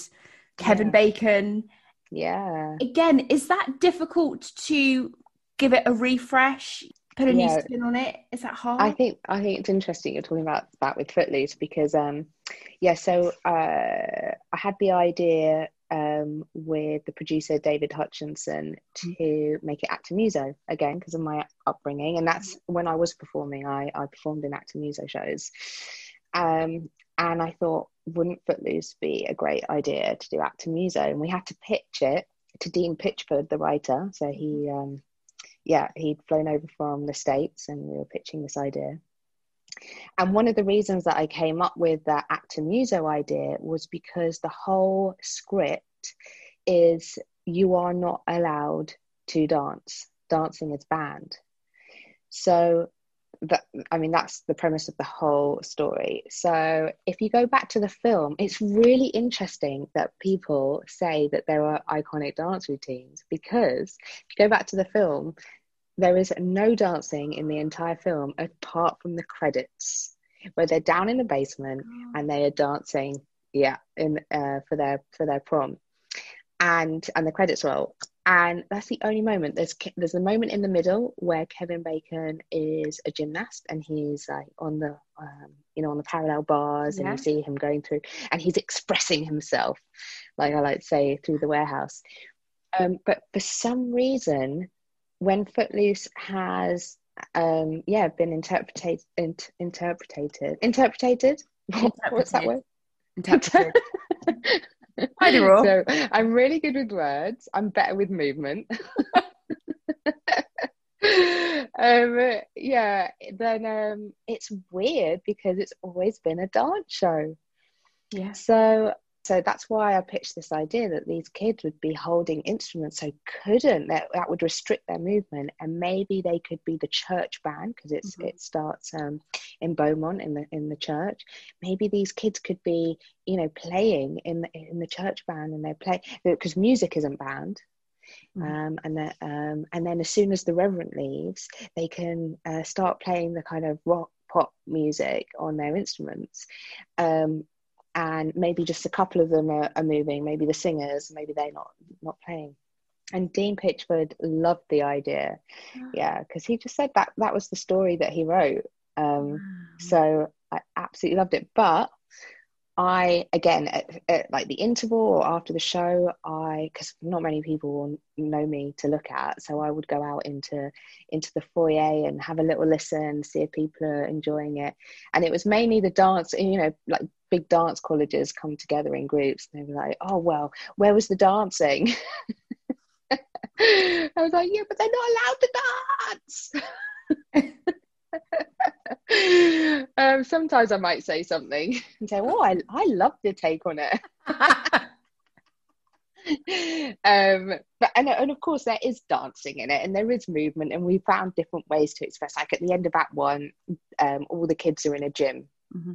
Kevin yeah. Bacon. Yeah. Again, is that difficult to give it a refresh? Put a yeah. new spin on it. Is that hard? I think I think it's interesting you're talking about that with Footloose because um yeah, so uh I had the idea um, with the producer David Hutchinson to mm. make it Actor Muso again because of my upbringing, and that's when I was performing. I, I performed in Actor Muso shows, um, and I thought wouldn't Footloose be a great idea to do Actor Muso? And we had to pitch it to Dean Pitchford, the writer. So he, um, yeah, he'd flown over from the States and we were pitching this idea. And one of the reasons that I came up with that Actor Muso idea was because the whole script is you are not allowed to dance. Dancing is banned. So that I mean that's the premise of the whole story. So if you go back to the film, it's really interesting that people say that there are iconic dance routines because if you go back to the film, there is no dancing in the entire film apart from the credits, where they're down in the basement oh. and they are dancing, yeah, in uh, for their for their prom, and and the credits roll. And that's the only moment. There's there's a moment in the middle where Kevin Bacon is a gymnast and he's like on the um, you know on the parallel bars yeah. and you see him going through and he's expressing himself like I like to say through the warehouse. Um, but for some reason when Footloose has um, yeah been interpreted in, interpreted interpreted? What's that word? Interpreted Either or. So I'm really good with words. I'm better with movement. um, yeah, then um, it's weird because it's always been a dance show. Yeah. So so that's why I pitched this idea that these kids would be holding instruments, so couldn't that, that would restrict their movement, and maybe they could be the church band because it's mm-hmm. it starts um, in Bomont in the in the church. Maybe these kids could be you know playing in the in the church band, and they play because music isn't banned. Mm. Um, and then, um, and then as soon as the reverend leaves, they can uh, start playing the kind of rock pop music on their instruments. Um, and maybe just a couple of them are, are moving maybe the singers maybe they're not not playing. And dean pitchford loved the idea. Yeah because he just said that that was the story that he wrote. Um, wow. so i absolutely loved it. But I again at, at, like the interval or after the show, I because not many people know me to look at, so I would go out into into the foyer and have a little listen, see if people are enjoying it. And it was mainly the dance, you know, like big dance colleges come together in groups, and they were like, "Oh well, where was the dancing?" I was like, "Yeah, but they're not allowed to dance." um, sometimes I might say something and say, "Oh, I I love your take on it." um, but and, and of course there is dancing in it, and there is movement, and we found different ways to express. Like at the end of Act One, um, all the kids are in a gym. Mm-hmm.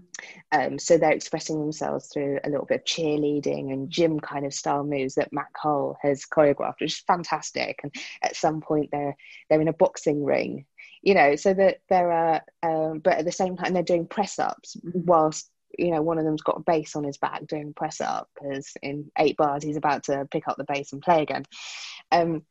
Um, so they're expressing themselves through a little bit of cheerleading and gym kind of style moves that Matt Cole has choreographed, which is fantastic. And at some point, they're they're in a boxing ring you know, so that there are, um, but at the same time, they're doing press ups whilst, you know, one of them's got a bass on his back doing press up because in eight bars he's about to pick up the bass and play again. Um,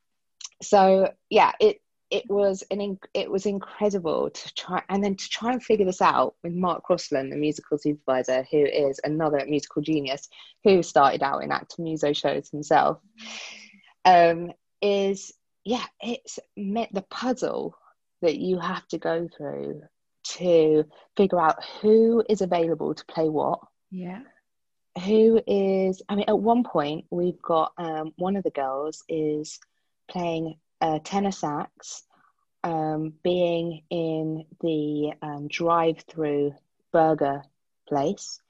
so yeah, it it was an it was incredible to try and then to try and figure this out with Mark Crossland, the musical supervisor, who is another musical genius who started out in Actor Muso shows himself. Um, is yeah, it's met the puzzle that you have to go through to figure out who is available to play what. Yeah. Who is, I mean, at one point, we've got um, one of the girls is playing a tenor sax, um, being in the um, drive through burger place.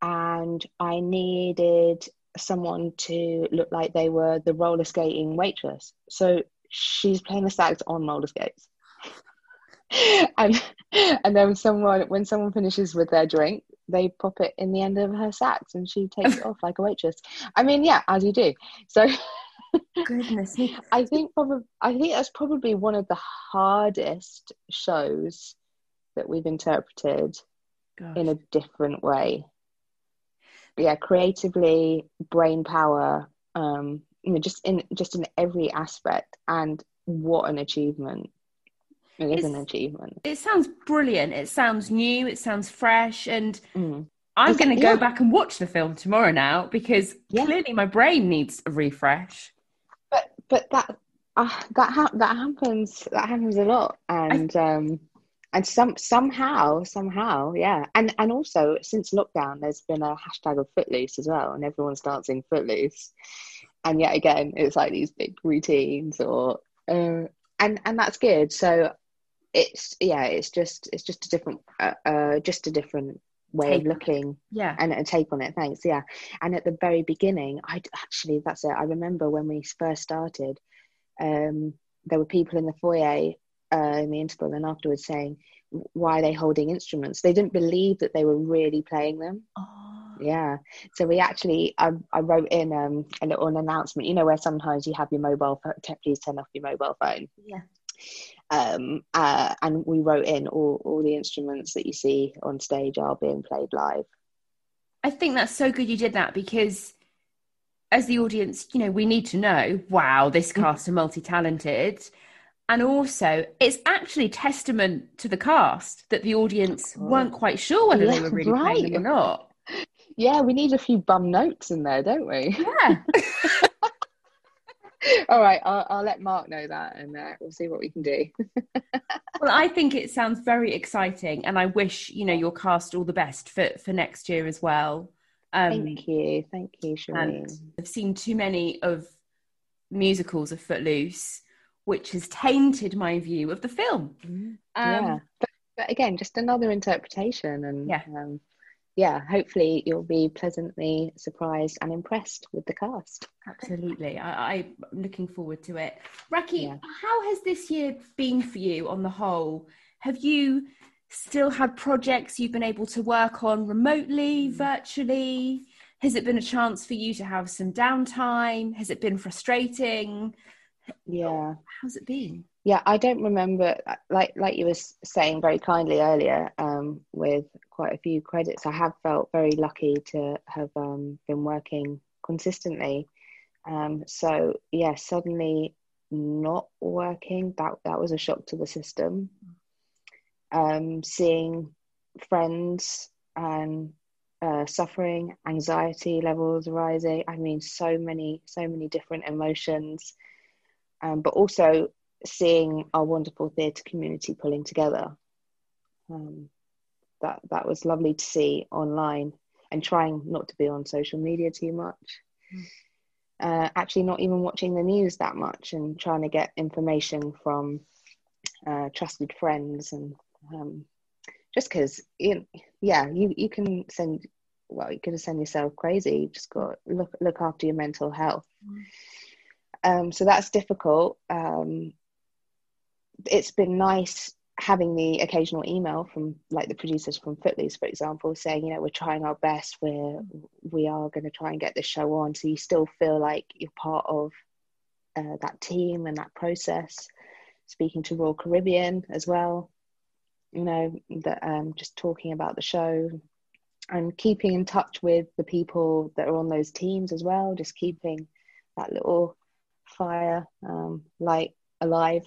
And I needed someone to look like they were the roller skating waitress. So she's playing the sax on roller skates. and and then someone when someone finishes with their drink they pop it in the end of her sax and she takes it off like a waitress. I mean yeah as you do. So goodness i think probably i think that's probably one of the hardest shows that we've interpreted Gosh. in a different way. But yeah creatively brain power um you know just in just in every aspect and what an achievement it is it's, an achievement. It sounds brilliant. It sounds new. It sounds fresh. And mm. I'm going to go yeah. back and watch the film tomorrow now because yeah. clearly my brain needs a refresh. But but that uh, that ha- that happens that happens a lot, and I, um, and some somehow somehow yeah and and also since lockdown there's been a hashtag of footloose as well and everyone's dancing footloose and yet again it's like these big routines or uh, and and that's good so it's yeah it's just it's just a different uh, uh just a different way take of looking yeah. and a take on it. Thanks. Yeah. And at the very beginning i actually that's it. I remember when we first started um there were people in the foyer uh, in the interval and afterwards saying why are they holding instruments? They didn't believe that they were really playing them. Oh. yeah. So we actually I, I wrote in um, a little an announcement you know where sometimes you have your mobile phone please turn off your mobile phone. Yeah um, uh, and we wrote in all, all the instruments that you see on stage are being played live. I think that's so good you did that because as the audience you know we need to know wow this mm. cast are multi-talented. And also it's actually testament to the cast that the audience weren't quite sure whether yeah, they were really right. playing them or not. Yeah we need a few bum notes in there don't we? Yeah all right I'll, I'll, let mark know that and uh, we'll see what we can do well i think it sounds very exciting and i wish you know your cast all the best for for next year as well um, thank you thank you Shireen. i've seen too many of musicals of footloose which has tainted my view of the film. Mm-hmm. Um, yeah, but, but, again, just another interpretation, and yeah. Um, yeah, hopefully you'll be pleasantly surprised and impressed with the cast. Absolutely. I, am looking forward to it. Racky, yeah. how has this year been for you on the whole? Have you still had projects you've been able to work on remotely, mm. virtually? Has it been a chance for you to have some downtime? Has it been frustrating? yeah how's it been yeah i don't remember like like you were saying very kindly earlier um, with quite a few credits. I have felt very lucky to have um, been working consistently. Um, so yeah suddenly not working that that was a shock to the system. Um, seeing friends and uh, suffering anxiety levels rising. I mean so many so many different emotions. Um, but also seeing our wonderful theatre community pulling together. Um, that that was lovely to see online and trying not to be on social media too much. Mm. Uh, actually, not even watching the news that much and trying to get information from uh, trusted friends and um, just because, you yeah, you, you can send, well, you can send yourself crazy. You just got look look after your mental health. Mm. Um, so that's difficult. Um, it's been nice having the occasional email from like the producers from Footloose, for example, saying, you know, we're trying our best, we're we are going to try and get this show on. So you still feel like you're part of uh, that team and that process. Speaking to Royal Caribbean as well, you know, that um, just talking about the show and keeping in touch with the people that are on those teams as well, just keeping that little fire um, light alive.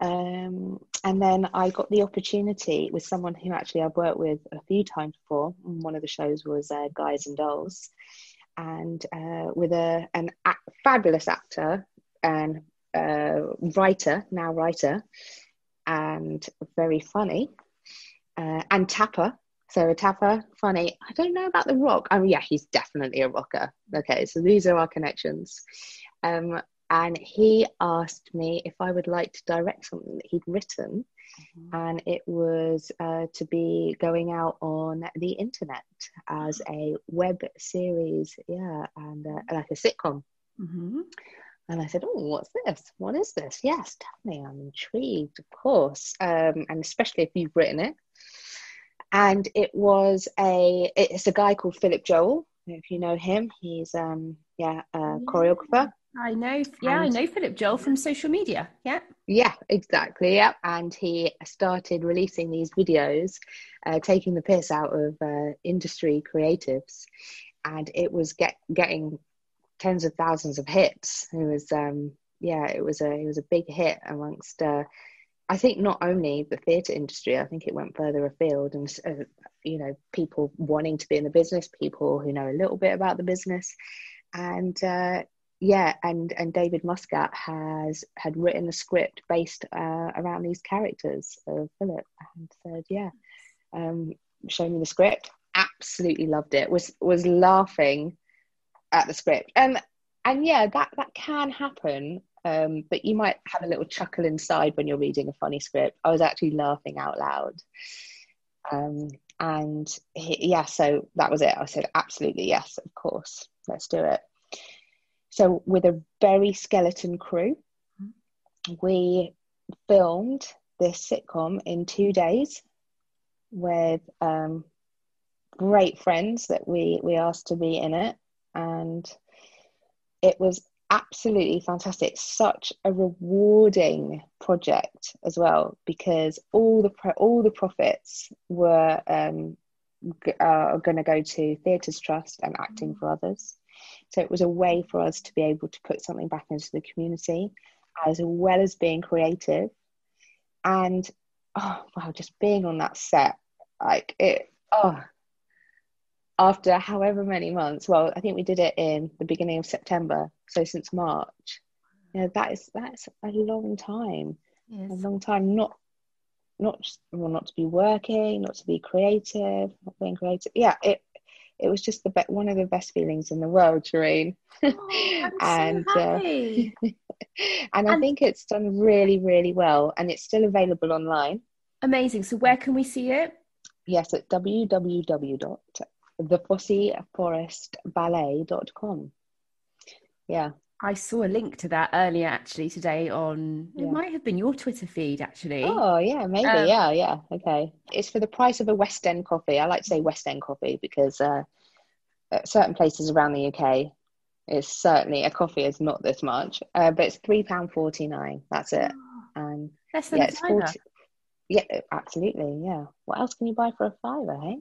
Um, and then I got the opportunity with someone who actually I've worked with a few times before. One of the shows was uh, Guys and Dolls, and uh, with a an a- fabulous actor and uh, writer, now writer, and very funny, uh, and Tapper. So a Tapper, funny. I don't know about The Rock. Oh yeah, he's definitely a rocker. Okay, so these are our connections. Um, and he asked me if I would like to direct something that he'd written, mm-hmm. and it was uh, to be going out on the internet as a web series, yeah, and uh, like a sitcom. Mm-hmm. And I said, "Oh, what's this? What is this?" Yes, tell me. I'm intrigued, of course, um, and especially if you've written it. And it was a it's a guy called Philip Joel. If you know him, he's um yeah a choreographer I know. Yeah, and, I know Philip Joel from social media. Yeah. Yeah, exactly. Yeah. And he started releasing these videos, uh, taking the piss out of uh, industry creatives. And it was get, getting tens of thousands of hits. It was, um, yeah, it was a, it was a big hit amongst, uh, I think not only the theatre industry, I think it went further afield and, uh, you know, people wanting to be in the business, people who know a little bit about the business. And uh, yeah, and and David Muscat has had written a script based uh, around these characters of Philip, and said, yeah, um, show me the script. Absolutely loved it. Was was laughing at the script, and and yeah, that that can happen. Um, but you might have a little chuckle inside when you're reading a funny script. I was actually laughing out loud. Um, and he, yeah, so that was it. I said, absolutely, yes, of course, let's do it. So, with a very skeleton crew, we filmed this sitcom in two days with um, great friends that we, we asked to be in it. And it was absolutely fantastic. Such a rewarding project as well because all the pro- all the profits were um, g- are going to go to Theatres Trust and Acting for Others. So it was a way for us to be able to put something back into the community, as well as being creative. And oh wow, just being on that set, like it. Oh, after however many months. Well, I think we did it in the beginning of September, so since March. You know, that is that's a long time. Yes. A long time. Not not well, not to be working, not to be creative, not being creative. Yeah, it it was just the be- one of the best feelings in the world, Shireen. Oh, and so uh, and, and I think it's done really, really well, and it's still available online. Amazing. So where can we see it? Yes, at www thefossyforestballet.com. Yeah. I saw a link to that earlier actually today on yeah. it might have been your Twitter feed actually. Oh yeah, maybe. Um, yeah, yeah. Okay. It's for the price of a West End coffee. I like to say West End coffee because uh, certain places around the UK it's certainly a coffee is not this much. Uh, but it's three pound forty nine. That's it. And less than yeah, it's 40, yeah, absolutely. Yeah. What else can you buy for a fiver, hey?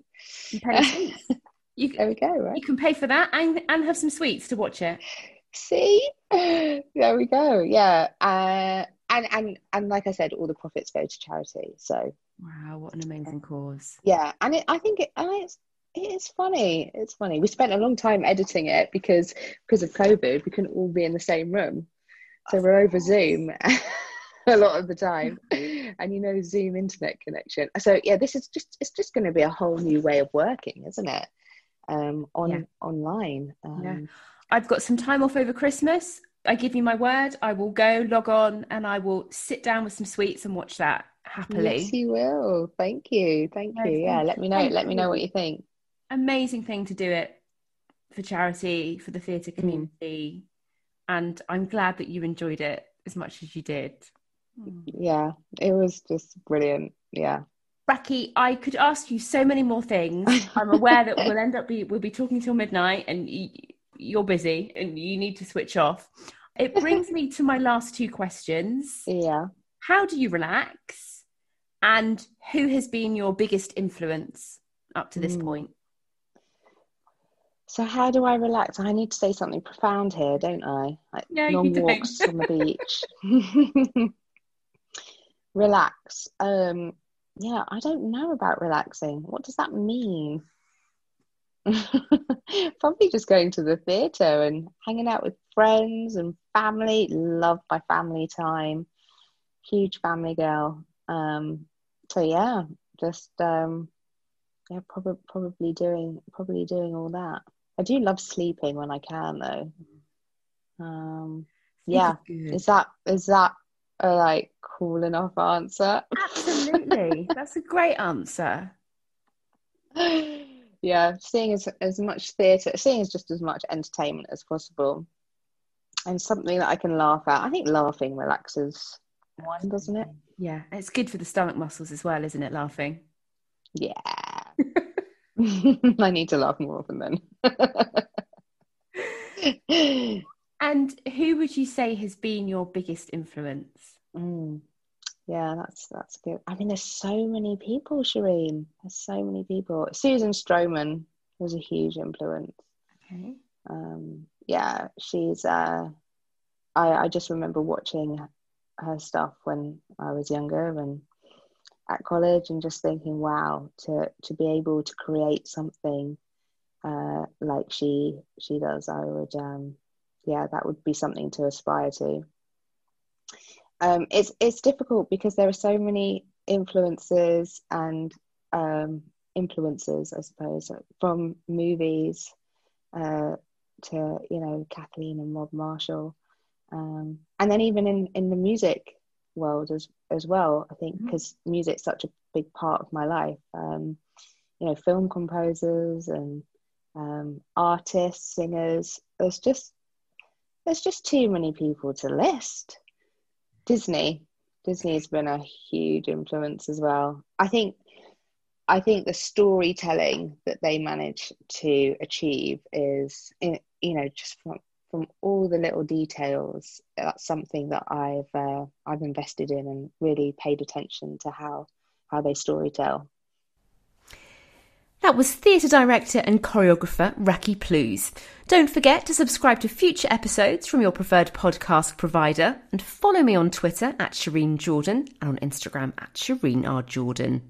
You pay you, there we go, right? You can pay for that and, and have some sweets to watch it. See? There we go. Yeah. Uh, and, and, and like I said, all the profits go to charity. So. Wow, what an amazing cause. Yeah. And it, I think it, and it's, it is funny. It's funny. We spent a long time editing it because because of COVID, we couldn't all be in the same room. So we're over Zoom. a lot of the time and you know zoom internet connection so yeah this is just it's just going to be a whole new way of working isn't it um on yeah. online um, yeah. I've got some time off over christmas i give you my word i will go log on and i will sit down with some sweets and watch that happily yes you will thank you thank you yeah let me know let you. me know what you think amazing thing to do it for charity for the theatre mm. community mm. and i'm glad that you enjoyed it as much as you did yeah, it was just brilliant. Yeah. Racky, I could ask you so many more things. I'm aware that we'll end up be we'll be talking till midnight, and you're busy and you need to switch off. It brings me to my last two questions. Yeah. How do you relax, and who has been your biggest influence up to this mm. point? So how do I relax? I need to say something profound here, don't I? Like no, long walks on the beach. relax um yeah i don't know about relaxing what does that mean probably just going to the theatre and hanging out with friends and family. Love my family time. Huge family girl. Um so yeah just um yeah probably probably doing probably doing all that. I do love sleeping when i can though. Um yeah. is that is that a like cool enough answer. Absolutely. That's a great answer. Yeah, seeing as, as much theatre, seeing as just as much entertainment as possible. And something that I can laugh at. I think laughing relaxes one, doesn't it? Yeah, it's good for the stomach muscles as well, isn't it? Laughing. Yeah. I need to laugh more often then. and who would you say has been your biggest influence? Mm. Yeah, that's that's good. I mean, there's so many people, Shireen. There's so many people. Susan Stroman was a huge influence. Okay. Um, yeah, she's. Uh, I I just remember watching her stuff when I was younger and at college, and just thinking, wow, to to be able to create something uh, like she she does, I would. Um, yeah, that would be something to aspire to. Um, it's it's difficult because there are so many influences and um, influences, I suppose, from movies uh, to you know Kathleen and Rob Marshall, um, and then even in in the music world as as well. I think because mm-hmm. music's such a big part of my life. Um, you know, film composers and um, artists, singers. There's just there's just too many people to list. Disney, Disney has been a huge influence as well. I think I think the storytelling that they manage to achieve is, you know, just from from all the little details. That's something that I've uh, I've invested in and really paid attention to how how they storytell. That was theatre director and choreographer Racky Plews. Don't forget to subscribe to future episodes from your preferred podcast provider and follow me on Twitter at Shireen Jordan and on Instagram at Shireen R. Jordan.